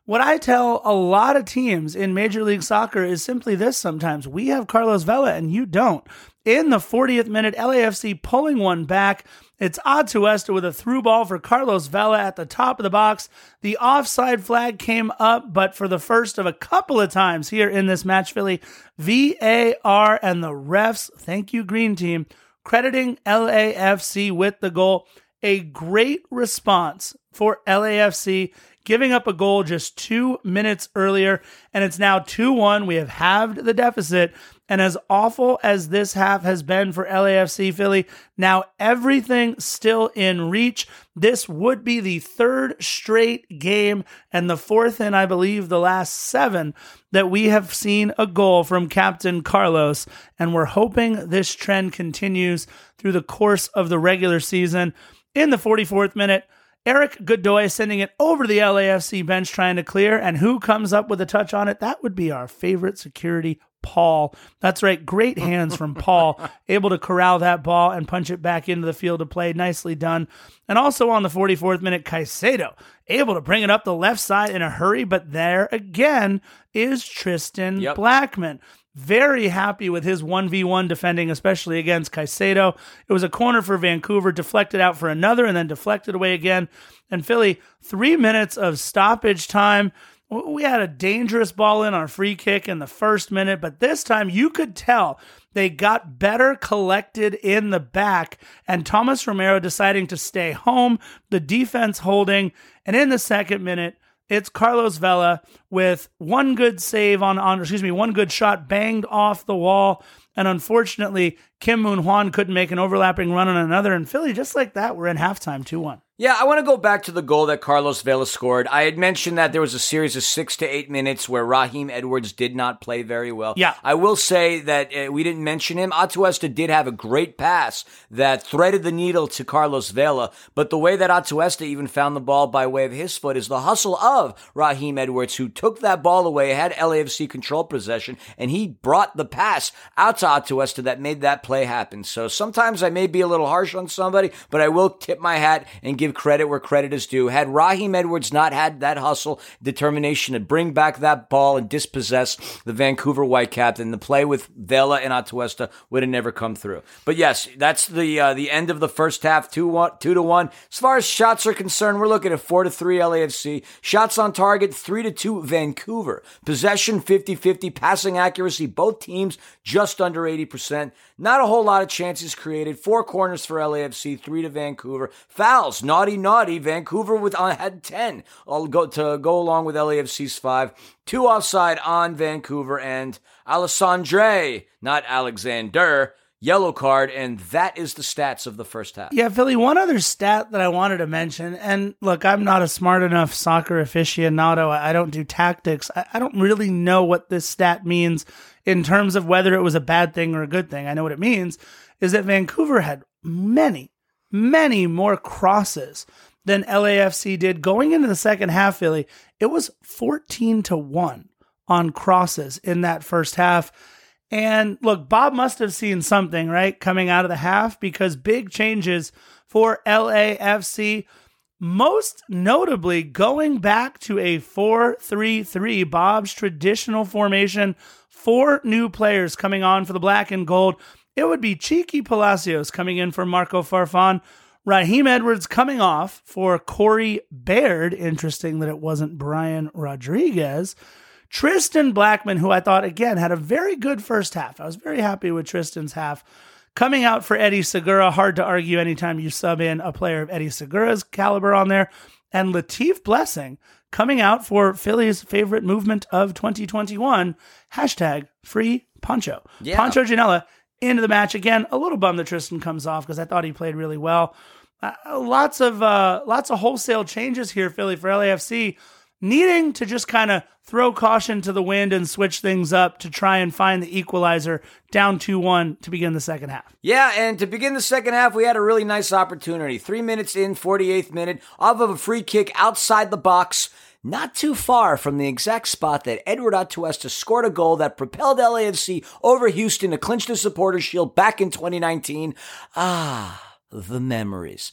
What I tell a lot of teams in Major League Soccer is simply this sometimes. We have Carlos Vela and you don't. In the 40th minute, LAFC pulling one back. It's Atuesta with a through ball for Carlos Vela at the top of the box. The offside flag came up, but for the first of a couple of times here in this match, Philly, VAR and the refs, thank you, Green Team, crediting LAFC with the goal. A great response for LAFC giving up a goal just two minutes earlier, and it's now 2 1. We have halved the deficit. And as awful as this half has been for LAFC Philly, now everything still in reach. This would be the third straight game and the fourth in, I believe, the last seven that we have seen a goal from Captain Carlos. And we're hoping this trend continues through the course of the regular season. In the 44th minute, Eric Godoy sending it over to the LAFC bench trying to clear. And who comes up with a touch on it? That would be our favorite security, Paul. That's right. Great hands from Paul, able to corral that ball and punch it back into the field of play. Nicely done. And also on the 44th minute, Caicedo able to bring it up the left side in a hurry. But there again is Tristan yep. Blackmon very happy with his 1v1 defending, especially against Caicedo. It was a corner for Vancouver, deflected out for another, and then deflected away again. And Philly, three minutes of stoppage time. We had a dangerous ball in our free kick in the first minute, but this time you could tell they got better collected in the back, and Thomas Romero deciding to stay home, the defense holding. And in the second minute, it's Carlos Vela with one good save on, on excuse me, one good shot banged off the wall. And unfortunately, Kim Moon Hwan couldn't make an overlapping run on another. And Philly, just like that, we're in halftime 2 1. Yeah, I want to go back to the goal that Carlos Vela scored. I had mentioned that there was a series of six to eight minutes where Raheem Edwards did not play very well. Yeah. I will say that uh, we didn't mention him. Atuesta did have a great pass that threaded the needle to Carlos Vela, but the way that Atuesta even found the ball by way of his foot is the hustle of Raheem Edwards, who took that ball away, had LAFC control possession, and he brought the pass out to Atuesta that made that play happen. So sometimes I may be a little harsh on somebody, but I will tip my hat and give credit where credit is due. Had Raheem Edwards not had that hustle, determination to bring back that ball and dispossess the Vancouver Whitecaps, then the play with Vela and Atuesta would have never come through. But yes, that's the uh, the end of the first half, two one, two to one. As far as shots are concerned, we're looking at four to three LAFC. Shots on target, three to two Vancouver. Possession 50-50, passing accuracy, both teams just under 80%. Not a whole lot of chances created. Four corners for LAFC, three to Vancouver. Fouls, naughty, naughty. Vancouver with uh, had ten. I'll go to go along with LAFC's five. Two offside on Vancouver and Alessandre, not Alexander. Yellow card, and that is the stats of the first half. Yeah, Philly, one other stat that I wanted to mention, and look, I'm not a smart enough soccer aficionado. I don't do tactics. I, don't really know what this stat means in terms of whether it was a bad thing or a good thing. I know what it means is that Vancouver had many, many more crosses than LAFC did going into the second half, Philly. It was 14 to 1 on crosses in that first half. And look, Bob must have seen something, right, coming out of the half because big changes for LAFC. Most notably, going back to a 4 3 3, Bob's traditional formation, four new players coming on for the black and gold. It would be Cheeky Palacios coming in for Marco Farfan. Raheem Edwards coming off for Corey Baird. Interesting that it wasn't Brian Rodriguez. Tristan Blackmon, who I thought, again, had a very good first half. I was very happy with Tristan's half. Coming out for Eddie Segura, hard to argue anytime you sub in a player of Eddie Segura's caliber on there. And Latif Blessing coming out for Philly's favorite movement of 2021, hashtag free Poncho. Yeah. Poncho Ginella into the match again. A little bummed that Tristan comes off because I thought he played really well. Uh, lots of uh, lots of wholesale changes here, Philly for LAFC, needing to just kind of throw caution to the wind and switch things up to try and find the equalizer down 2-1 to begin the second half. Yeah, and to begin the second half, we had a really nice opportunity. Three minutes in, 48th minute, off of a free kick outside the box not too far from the exact spot that Edward Atuesta scored a goal that propelled LAFC over Houston to clinch the Supporters Shield back in 2019. Ah, the memories.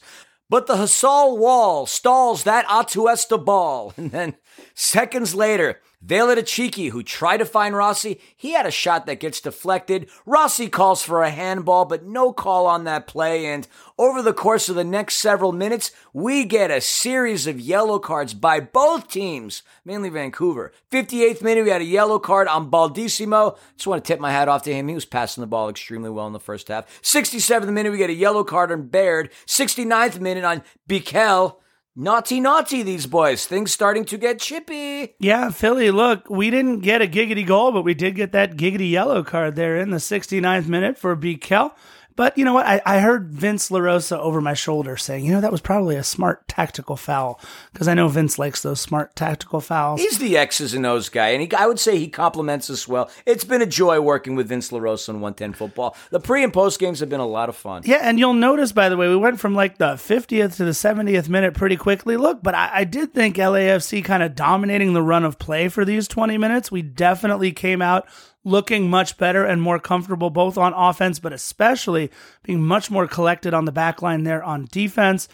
But the Hasal wall stalls that Atuesta ball. And then Seconds later, Vela Cheeky, who tried to find Rossi, he had a shot that gets deflected. Rossi calls for a handball, but no call on that play. And over the course of the next several minutes, we get a series of yellow cards by both teams, mainly Vancouver. 58th minute, we had a yellow card on Baldisimo. Just want to tip my hat off to him. He was passing the ball extremely well in the first half. 67th minute, we get a yellow card on Baird. 69th minute on Bikel. Naughty, naughty, these boys. Things starting to get chippy. Yeah, Philly, look, we didn't get a giggity goal, but we did get that giggity yellow card there in the 69th minute for Bikel. But you know what? I, I heard Vince LaRosa over my shoulder saying, you know, that was probably a smart tactical foul because I know Vince likes those smart tactical fouls. He's the X's and O's guy, and he, I would say he compliments us well. It's been a joy working with Vince LaRosa on 110 football. The pre and post games have been a lot of fun. Yeah, and you'll notice, by the way, we went from like the 50th to the 70th minute pretty quickly. Look, but I, I did think LAFC kind of dominating the run of play for these 20 minutes. We definitely came out looking much better and more comfortable both on offense, but especially being much more collected on the back line there on defense.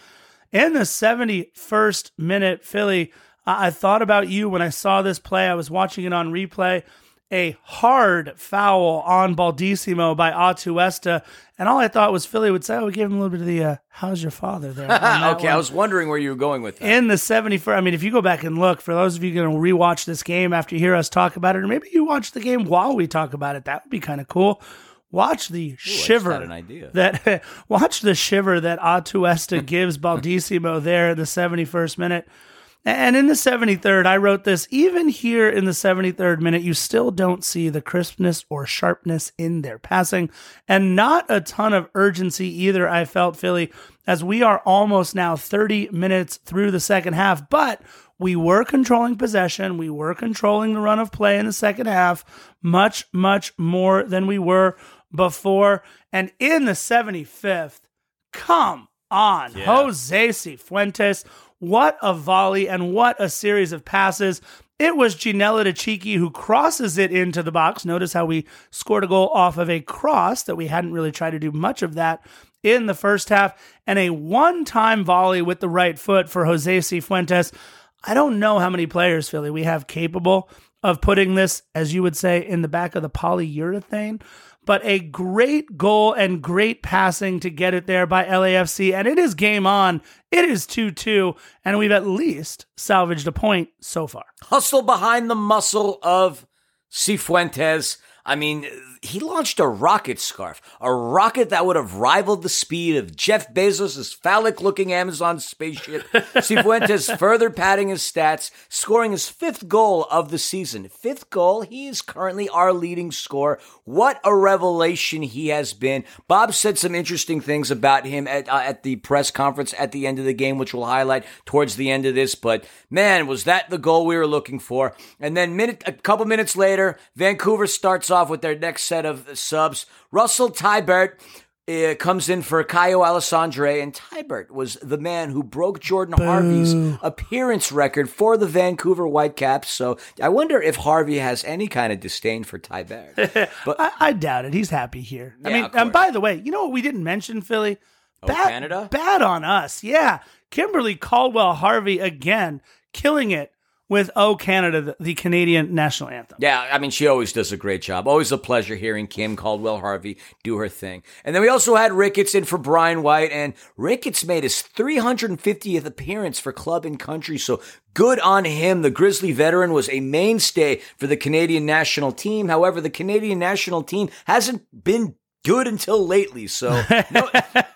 In the 71st minute, Philly, I thought about you when I saw this play. I was watching it on replay a hard foul on Baldisimo by Atuesta. And all I thought was Philly would say, oh, we gave him a little bit of the, uh, how's your father there? okay, I was wondering where you were going with that. In the 74, I mean, if you go back and look, for those of you going to rewatch this game after you hear us talk about it, or maybe you watch the game while we talk about it, that would be kind of cool. Watch the Ooh, shiver an idea. that watch the shiver that Atuesta gives Baldisimo there in the 71st minute. And in the 73rd, I wrote this even here in the 73rd minute, you still don't see the crispness or sharpness in their passing, and not a ton of urgency either. I felt, Philly, as we are almost now 30 minutes through the second half, but we were controlling possession. We were controlling the run of play in the second half much, much more than we were before. And in the 75th, come on, yeah. Jose Cifuentes what a volley and what a series of passes. It was Ginella Cheeky who crosses it into the box. Notice how we scored a goal off of a cross that we hadn't really tried to do much of that in the first half, and a one time volley with the right foot for Jose Cifuentes. I don't know how many players, Philly, we have capable of putting this, as you would say, in the back of the polyurethane but a great goal and great passing to get it there by LAFC. And it is game on. It is 2 2, and we've at least salvaged a point so far. Hustle behind the muscle of Cifuentes. I mean, he launched a rocket scarf, a rocket that would have rivaled the speed of Jeff Bezos' phallic looking Amazon spaceship. Cifuentes further padding his stats, scoring his fifth goal of the season. Fifth goal, he is currently our leading scorer. What a revelation he has been. Bob said some interesting things about him at, uh, at the press conference at the end of the game, which we'll highlight towards the end of this. But man, was that the goal we were looking for? And then minute, a couple minutes later, Vancouver starts off with their next set of subs. Russell Teibert uh, comes in for Caio Alessandre, and Teibert was the man who broke Jordan Boo. Harvey's appearance record for the Vancouver Whitecaps. So I wonder if Harvey has any kind of disdain for Teibert. But I, I, doubt it. He's happy here. Yeah, I mean, and by the way, you know what we didn't mention, Philly? Oh, bad, Canada? Bad on us. Yeah. Kimberly Caldwell Harvey again, killing it with "Oh Canada," the Canadian national anthem. Yeah, I mean, she always does a great job. Always a pleasure hearing Kim Caldwell Harvey do her thing. And then we also had Ricketts in for Brian White, and Ricketts made his 350th appearance for club and country. So good on him. The Grizzly veteran was a mainstay for the Canadian national team. However, the Canadian national team hasn't been good until lately. So no,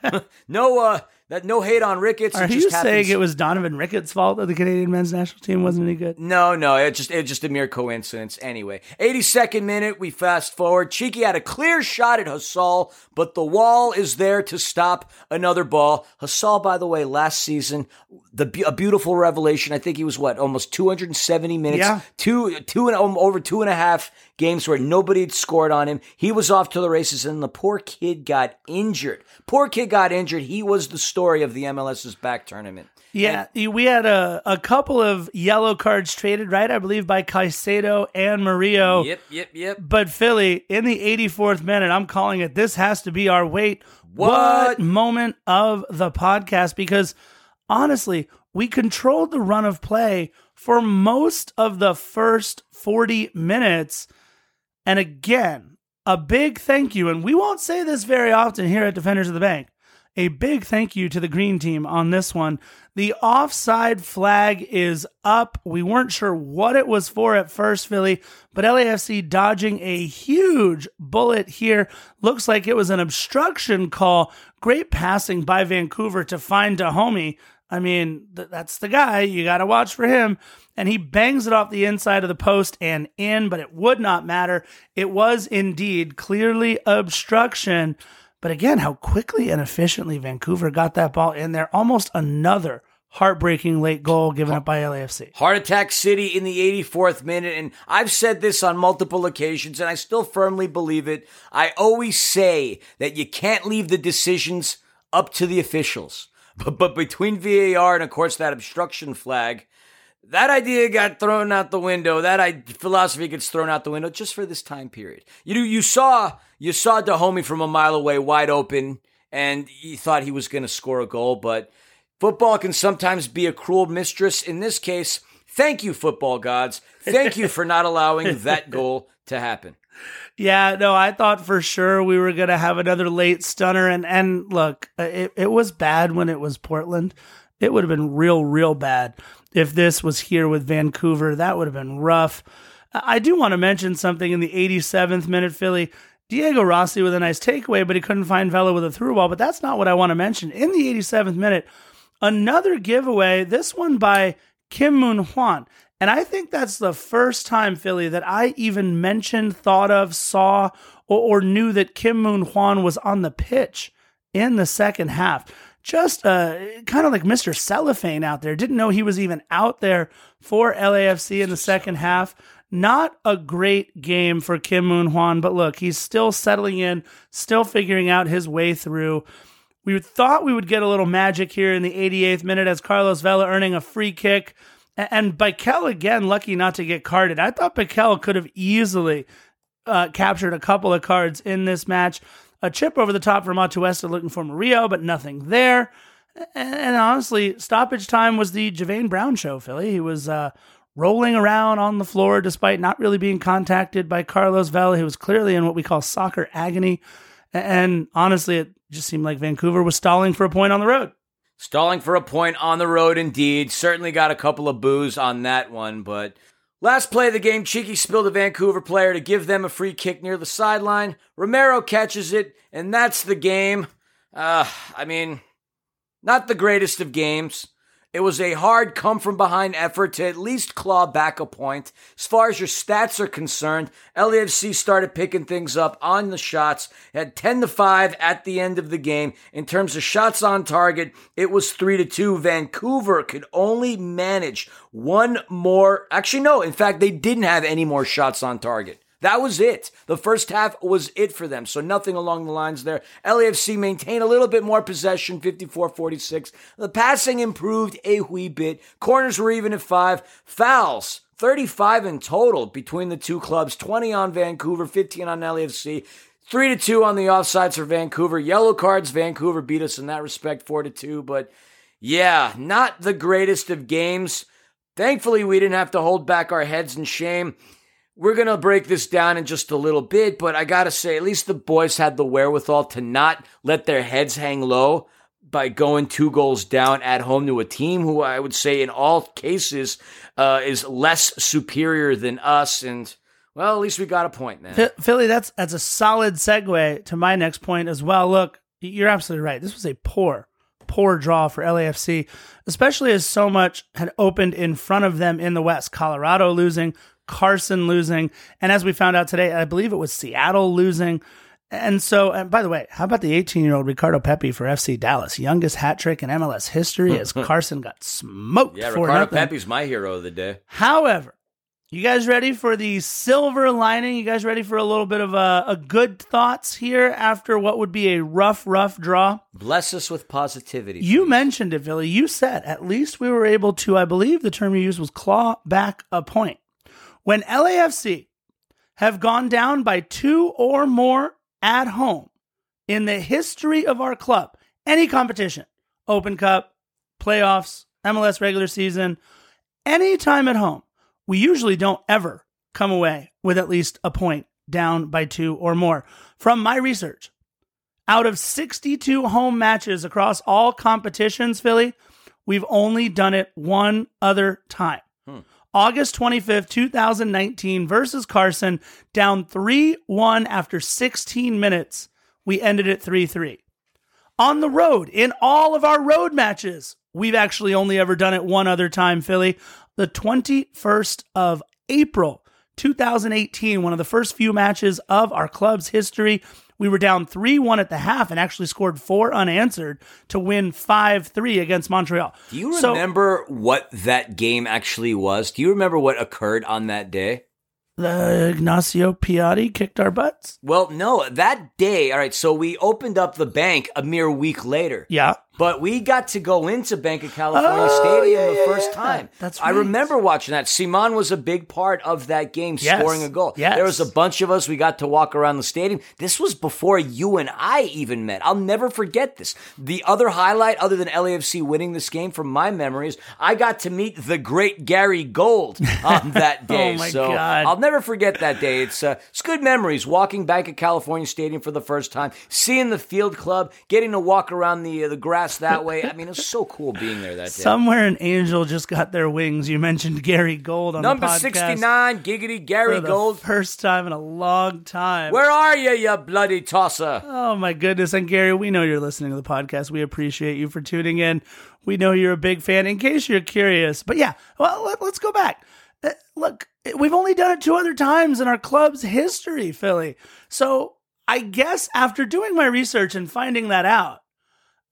no, uh, that no hate on Ricketts. Are you happens. saying it was Donovan Ricketts' fault that the Canadian men's national team wasn't any good? No, no, it just it's just a mere coincidence. Anyway, 82nd minute, we fast forward. Cheeky had a clear shot at Hasal, but the wall is there to stop another ball. Hasal, by the way, last season, the a beautiful revelation. I think he was what almost 270 minutes, yeah. two two and um, over two and a half games where nobody had scored on him. He was off to the races, and the poor kid got injured. Poor kid got injured. He was the story of the MLS's back tournament. Yeah, and, we had a, a couple of yellow cards traded, right? I believe by Caicedo and Murillo. Yep, yep, yep. But Philly, in the 84th minute, I'm calling it this has to be our wait. What? what moment of the podcast? Because honestly, we controlled the run of play for most of the first 40 minutes. And again, a big thank you. And we won't say this very often here at Defenders of the Bank. A big thank you to the green team on this one. The offside flag is up. We weren't sure what it was for at first, Philly, but LAFC dodging a huge bullet here. Looks like it was an obstruction call. Great passing by Vancouver to find Dajome. I mean, th- that's the guy. You got to watch for him. And he bangs it off the inside of the post and in, but it would not matter. It was indeed clearly obstruction. But again, how quickly and efficiently Vancouver got that ball in there. Almost another heartbreaking late goal given up by LAFC. Heart Attack City in the 84th minute. And I've said this on multiple occasions, and I still firmly believe it. I always say that you can't leave the decisions up to the officials. But, but between VAR and, of course, that obstruction flag, that idea got thrown out the window. That I, philosophy gets thrown out the window just for this time period. You know, you saw you saw Dajome from a mile away, wide open, and you thought he was going to score a goal. But football can sometimes be a cruel mistress. In this case, thank you, football gods. Thank you for not allowing that goal to happen. Yeah, no, I thought for sure we were going to have another late stunner. And, and look, uh, it, it was bad when it was Portland. It would have been real, real bad if this was here with Vancouver. That would have been rough. I do want to mention something in the 87th minute, Philly. Diego Rossi with a nice takeaway, but he couldn't find Vela with a through ball. But that's not what I want to mention. In the 87th minute, another giveaway, this one by Kim Moon Hwan. And I think that's the first time, Philly, that I even mentioned, thought of, saw, or, or knew that Kim Moon Hwan was on the pitch in the second half. Just uh, kind of like Mr. Cellophane out there. Didn't know he was even out there for LAFC in the second half. Not a great game for Kim Moon Hwan, but look, he's still settling in, still figuring out his way through. We thought we would get a little magic here in the 88th minute as Carlos Vela earning a free kick and Bikel again, lucky not to get carded. I thought Bikel could have easily uh, captured a couple of cards in this match. A chip over the top from Atuesta looking for Murillo, but nothing there. And, and honestly, stoppage time was the Javain Brown show, Philly. He was uh, rolling around on the floor despite not really being contacted by Carlos Vela. He was clearly in what we call soccer agony. And honestly, it just seemed like Vancouver was stalling for a point on the road. Stalling for a point on the road, indeed. Certainly got a couple of boos on that one, but last play of the game, Cheeky spilled a Vancouver player to give them a free kick near the sideline. Romero catches it, and that's the game. Uh, I mean, not the greatest of games. It was a hard come from behind effort to at least claw back a point. As far as your stats are concerned, LAFC started picking things up on the shots, had 10 to 5 at the end of the game. In terms of shots on target, it was 3 to 2. Vancouver could only manage one more. Actually, no, in fact, they didn't have any more shots on target. That was it. The first half was it for them. So nothing along the lines there. LAFC maintained a little bit more possession, 54-46. The passing improved a wee bit. Corners were even at five. Fouls, 35 in total between the two clubs. 20 on Vancouver, 15 on LAFC. Three to two on the offsides for Vancouver. Yellow cards, Vancouver beat us in that respect, four to two. But yeah, not the greatest of games. Thankfully, we didn't have to hold back our heads in shame. We're going to break this down in just a little bit, but I got to say, at least the boys had the wherewithal to not let their heads hang low by going two goals down at home to a team who I would say in all cases uh, is less superior than us. And well, at least we got a point, man. Philly, that's that's a solid segue to my next point as well. Look, you're absolutely right. This was a poor, poor draw for LAFC, especially as so much had opened in front of them in the West. Colorado losing, Carson losing, and as we found out today, I believe it was Seattle losing. And so, and by the way, how about the 18 year old Ricardo Pepi for FC Dallas? Youngest hat trick in MLS history as Carson got smoked. Yeah, for Ricardo nothing. Pepi's my hero of the day. However, you guys ready for the silver lining? You guys ready for a little bit of a, a good thoughts here after what would be a rough, rough draw? Bless us with positivity. You please. mentioned it, Billy. You said at least we were able to, I believe the term you used was claw back a point. When LAFC have gone down by two or more at home in the history of our club, any competition, Open Cup, playoffs, MLS regular season, anytime at home, we usually don't ever come away with at least a point down by two or more. From my research, out of 62 home matches across all competitions, Philly, we've only done it one other time. August 25th, 2019 versus Carson, down 3 1 after 16 minutes. We ended it 3 3. On the road, in all of our road matches, we've actually only ever done it one other time, Philly. The 21st of April, 2018, one of the first few matches of our club's history. We were down 3 1 at the half and actually scored four unanswered to win 5 3 against Montreal. Do you remember so, what that game actually was? Do you remember what occurred on that day? the Ignacio Piatti kicked our butts? Well, no, that day, all right, so we opened up the bank a mere week later. Yeah. But we got to go into Bank of California oh, Stadium yeah, the yeah, first yeah. time. That's right. I remember watching that. Simon was a big part of that game, yes. scoring a goal. Yes. There was a bunch of us. We got to walk around the stadium. This was before you and I even met. I'll never forget this. The other highlight, other than LAFC winning this game from my memories, I got to meet the great Gary Gold on that day. oh my so God. I'll never forget that day. It's uh, it's good memories. Walking Bank of California Stadium for the first time, seeing the field club, getting to walk around the uh, the grass that way. I mean it was so cool being there that day. Somewhere an angel just got their wings. You mentioned Gary Gold on Number the podcast 69, Giggity Gary Gold. First time in a long time. Where are you, you bloody tosser? Oh my goodness. And Gary, we know you're listening to the podcast. We appreciate you for tuning in. We know you're a big fan in case you're curious. But yeah, well, let, us go back. Uh, look, we've only done it two other times in our club's history, Philly. So I guess after doing my research and finding that out,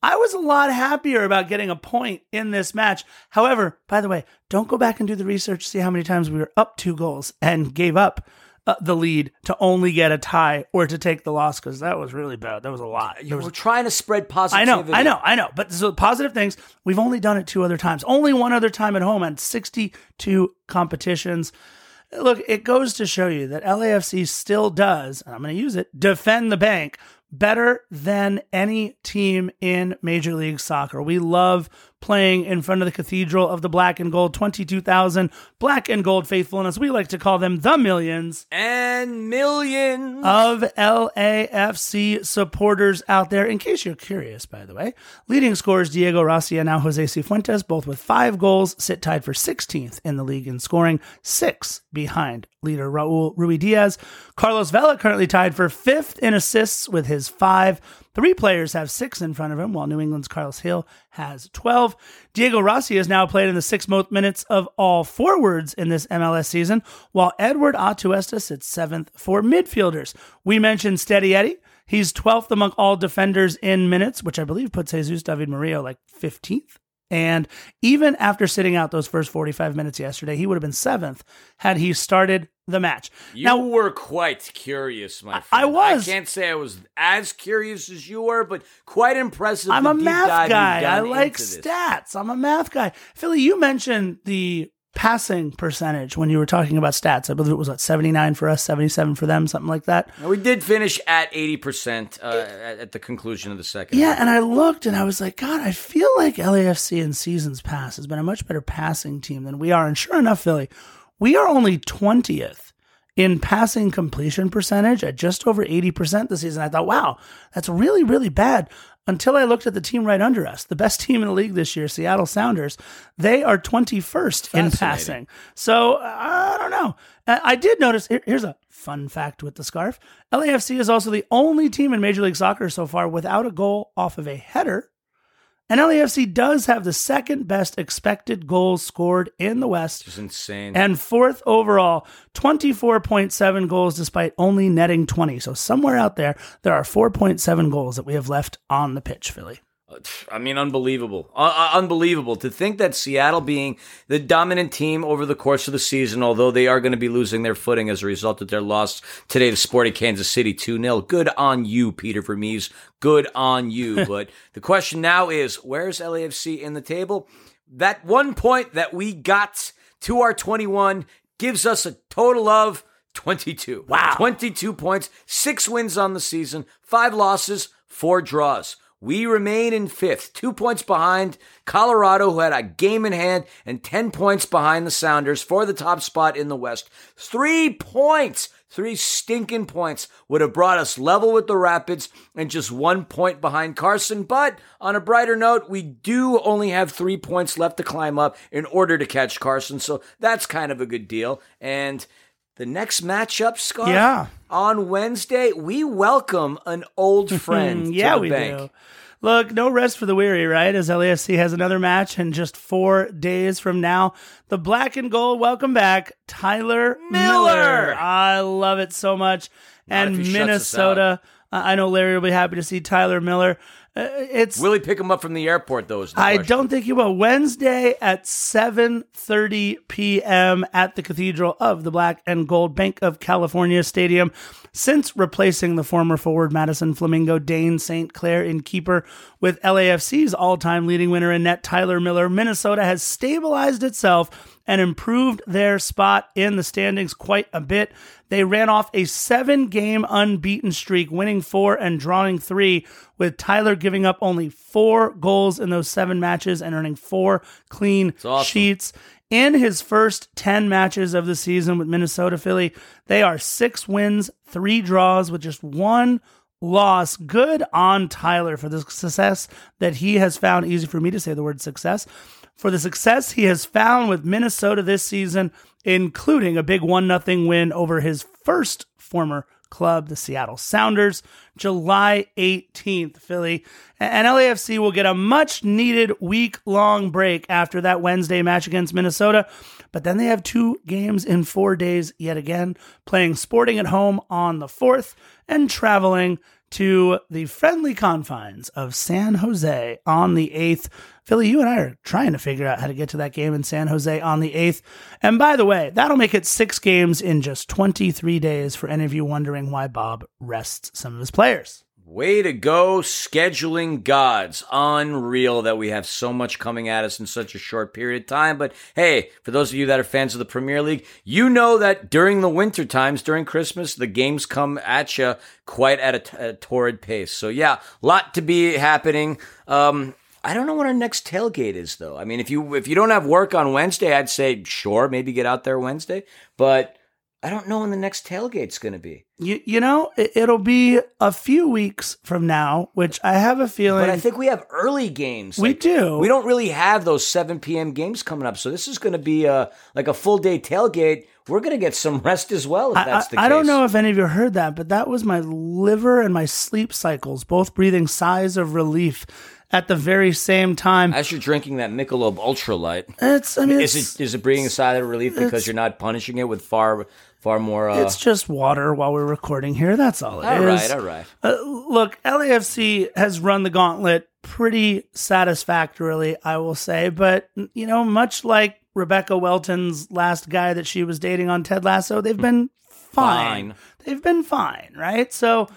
I was a lot happier about getting a point in this match. However, by the way, don't go back and do the research, see how many times we were up two goals and gave up uh, the lead to only get a tie or to take the loss because that was really bad. That was a lot. You was, were trying to spread positivity. I know, I know, I know. But so positive things, we've only done it two other times. Only one other time at home and 62 competitions. Look, it goes to show you that LAFC still does, and I'm going to use it, defend the bank better than any team in Major League Soccer. We love playing in front of the Cathedral of the Black and Gold, 22,000 black and gold faithful, and as we like to call them, the millions and millions of LAFC supporters out there. In case you're curious, by the way, leading scorers Diego Rossi and now Jose Cifuentes, both with five goals, sit tied for 16th in the league in scoring, six behind leader Raul Ruidíaz. Carlos Vela currently tied for fifth in assists with his five. Three players have six in front of him, while New England's Carles Gil has 12. Diego Rossi has now played in the six most minutes of all forwards in this MLS season, while Edward Atuesta sits seventh for midfielders. We mentioned Steady Eddie. He's 12th among all defenders in minutes, which I believe puts Jesus David Murillo like 15th. And even after sitting out those first 45 minutes yesterday, he would have been seventh had he started the match. You now, were quite curious, my friend. I was. I can't say I was as curious as you were, but quite impressive. I'm a math guy. I like stats. I'm a math guy. Philly, you mentioned the passing percentage when you were talking about stats. I believe it was what 79 for us, 77 for them, something like that. We did finish at 80% uh, at the conclusion of the second. Yeah, and I looked and I was like, God, I feel like LAFC in seasons past has been a much better passing team than we are. And sure enough, Philly, we are only 20th in passing completion percentage at just over 80% this season. I thought, wow, that's really, really bad. Until I looked at the team right under us, the best team in the league this year, Seattle Sounders, they are 21st in passing. So I don't know. Uh, I did notice, here's a fun fact with the scarf LAFC is also the only team in Major League Soccer so far without a goal off of a header and LAFC does have the second best expected goals scored in the West. It's insane. And fourth overall, 24.7 goals despite only netting 20. So somewhere out there, there are 4.7 goals that we have left on the pitch, Philly. I mean, unbelievable. Uh, uh, unbelievable. To think that Seattle being the dominant team over the course of the season, although they are going to be losing their footing as a result of their loss today to Sporting Kansas City 2 0. Good on you, Peter Vermes. Good on you. but the question now is where's LAFC in the table? That one point that we got to our 21 gives us a total of 22. Wow. 22 points, six wins on the season, five losses, four draws. We remain in fifth, two points behind Colorado, who had a game in hand, and 10 points behind the Sounders for the top spot in the West. Three points, three stinking points would have brought us level with the Rapids and just one point behind Carson. But on a brighter note, we do only have three points left to climb up in order to catch Carson. So that's kind of a good deal. And the next matchup, Scott, Yeah. on Wednesday, we welcome an old friend. yeah, to the we bank. do. Look, no rest for the weary, right? As LAFC has another match in just four days from now. The black and gold welcome back Tyler Miller. Miller. I love it so much. Not and if he shuts us Minnesota. I know Larry will be happy to see Tyler Miller. Uh, it's Will he pick him up from the airport, though? Is the I question. don't think you will. Wednesday at 7:30 p.m. at the Cathedral of the Black and Gold Bank of California Stadium. Since replacing the former forward Madison Flamingo Dayne St. Clair in keeper with LAFC's all-time leading winner in net Tyler Miller, Minnesota has stabilized itself and improved their spot in the standings quite a bit. They ran off a seven game unbeaten streak, winning four and drawing three, with Tyler giving up only four goals in those seven matches and earning four clean awesome. sheets. In his first 10 matches of the season with Minnesota Philly, they are six wins, three draws, with just one loss. Good on Tyler for the success that he has found. Easy for me to say the word success. For the success he has found with Minnesota this season, including a big 1 0 win over his first former club, the Seattle Sounders, July 18th, Philly. And LAFC will get a much needed week long break after that Wednesday match against Minnesota. But then they have two games in four days yet again, playing Sporting at home on the 4th and traveling to the friendly confines of San Jose on the 8th. Philly, you and I are trying to figure out how to get to that game in San Jose on the 8th. And by the way, that'll make it six games in just 23 days for any of you wondering why Bob rests some of his players. Way to go, scheduling gods. Unreal that we have so much coming at us in such a short period of time. But hey, for those of you that are fans of the Premier League, you know that during the winter times, during Christmas, the games come at you quite at a, t- a torrid pace. So yeah, lot to be happening. Um, I don't know what our next tailgate is though. I mean, if you if you don't have work on Wednesday, I'd say sure, maybe get out there Wednesday. But I don't know when the next tailgate's going to be. You, you know, it, it'll be a few weeks from now, which I have a feeling. But I think we have early games. We Like, do. We don't really have those 7 p.m. games coming up. So this is going to be a, like a full day tailgate. We're going to get some rest as well if I, that's the I- case. I don't know if any of you heard that, but that was my liver and my sleep cycles both breathing sighs of relief at the very same time. As you're drinking that Michelob Ultralight, it's, I mean, it's, is it is it bringing a sigh of relief because you're not punishing it with far far more? Uh, it's just water while we're recording here. That's all it is. all right, all right. Uh, look, LAFC has run the gauntlet pretty satisfactorily, I will say. But, you know, much like Rebecca Welton's last guy that she was dating on Ted Lasso, they've been fine. Fine. They've been fine, right? So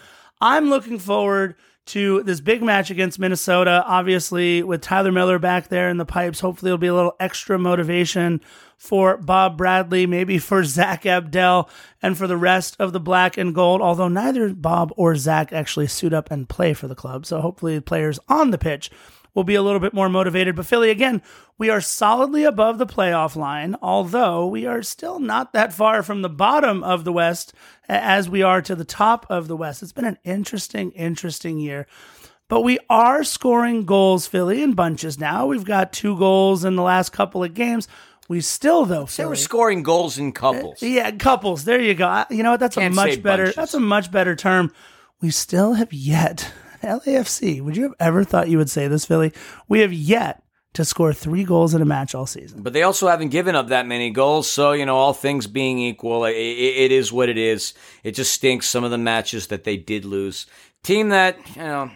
I'm looking forward to this big match against Minnesota. Obviously, with Tyler Miller back there in the pipes, hopefully it'll be a little extra motivation for Bob Bradley, maybe for Zach Abdel, and for the rest of the black and gold. Although neither Bob or Zach actually suit up and play for the club, so hopefully players on the pitch will be a little bit more motivated. But Philly, again, we are solidly above the playoff line, although we are still not that far from the bottom of the West as we are to the top of the West. It's been an interesting, interesting year. But we are scoring goals, Philly, in bunches now. We've got two goals in the last couple of games. We still, though, They Philly. were scoring goals in uh, couples. Yeah, couples. There you go. You know what? That's Can't a much better. bunches. That's a much better term. We still have yet LAFC. Would you have ever thought you would say this, Philly? We have yet to score three goals in a match all season. But they also haven't given up that many goals. So, you know, all things being equal, it, it is what it is. It just stinks some of the matches that they did lose. Team that, you know,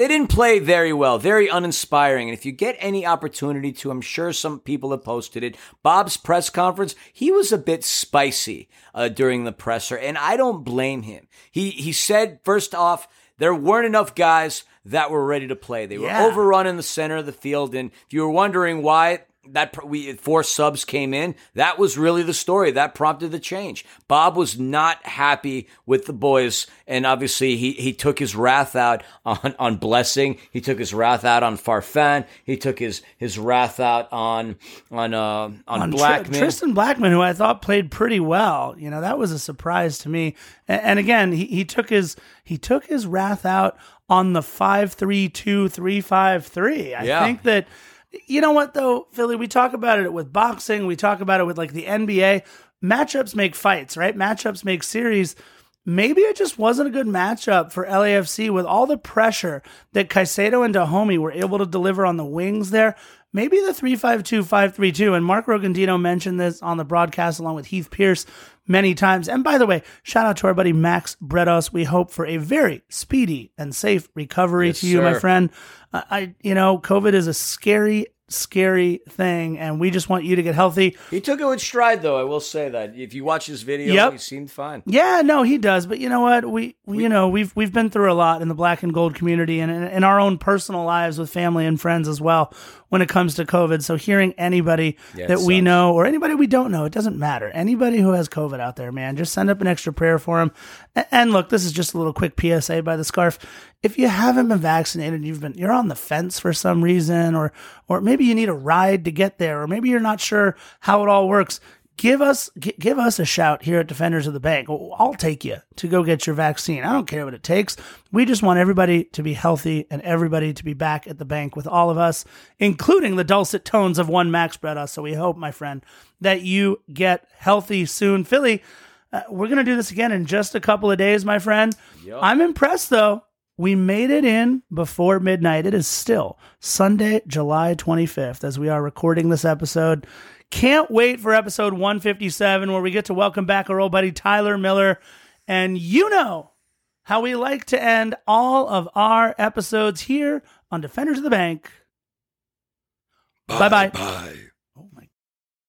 they didn't play very well, very uninspiring. And if you get any opportunity to, I'm sure some people have posted it. Bob's press conference, he was a bit spicy uh, during the presser, and I don't blame him. He he said first off, there weren't enough guys that were ready to play. They were Yeah. overrun in the center of the field, and if you were wondering why, that we four subs came in. That was really the story that prompted the change. Bob was not happy with the boys, and obviously he he took his wrath out on on Blessing. He took his wrath out on Farfan. He took his his wrath out on on uh, on, on Blackmon. Tr- Tristan Blackmon, who I thought played pretty well. You know, that was a surprise to me. And, and again, he, he took his he took his wrath out on the five three two three five three. I Yeah. think that you know what though, Philly, we talk about it with boxing, we talk about it with like the NBA. Matchups make fights, right? Matchups make series. Maybe it just wasn't a good matchup for LAFC with all the pressure that Caicedo and Dajome were able to deliver on the wings there. Maybe the 352 532, and Mark Rogandino mentioned this on the broadcast along with Heath Pearce many times. And by the way, shout out to our buddy Max Bretos. We hope for a very speedy and safe recovery Yes, to you, my friend. I, I, you know, COVID is a scary, scary thing, and we just want you to get healthy. He took it with stride, though. I will say that if you watch his video, Yep. he seemed fine. Yeah, no, he does. But you know what? We, we you know, we've we've been through a lot in the black and gold community and in, in our own personal lives with family and friends as well when it comes to COVID. So hearing anybody Yeah, that we know or anybody we don't know, it doesn't matter. Anybody who has COVID out there, man, just send up an extra prayer for him. And look, this is just a little quick PSA by the scarf. If you haven't been vaccinated, you've been you're on the fence for some reason, or or maybe you need a ride to get there, or maybe you're not sure how it all works give us gi- give us a shout here at Defenders of the Banc. I'll take you to go get your vaccine. I don't care what it takes. We just want everybody to be healthy and everybody to be back at the Banc with all of us, including the dulcet tones of one Max Breda. So we hope, my friend, that you get healthy soon. Philly, uh, we're gonna do this again in just a couple of days, my friend. I'm impressed though. We made it in before midnight. It is still Sunday, July 25th, as we are recording this episode. Can't wait for episode 157, where we get to welcome back our old buddy Tyler Miller. And you know how we like to end all of our episodes here on Defenders of the Banc. Bye bye. Bye.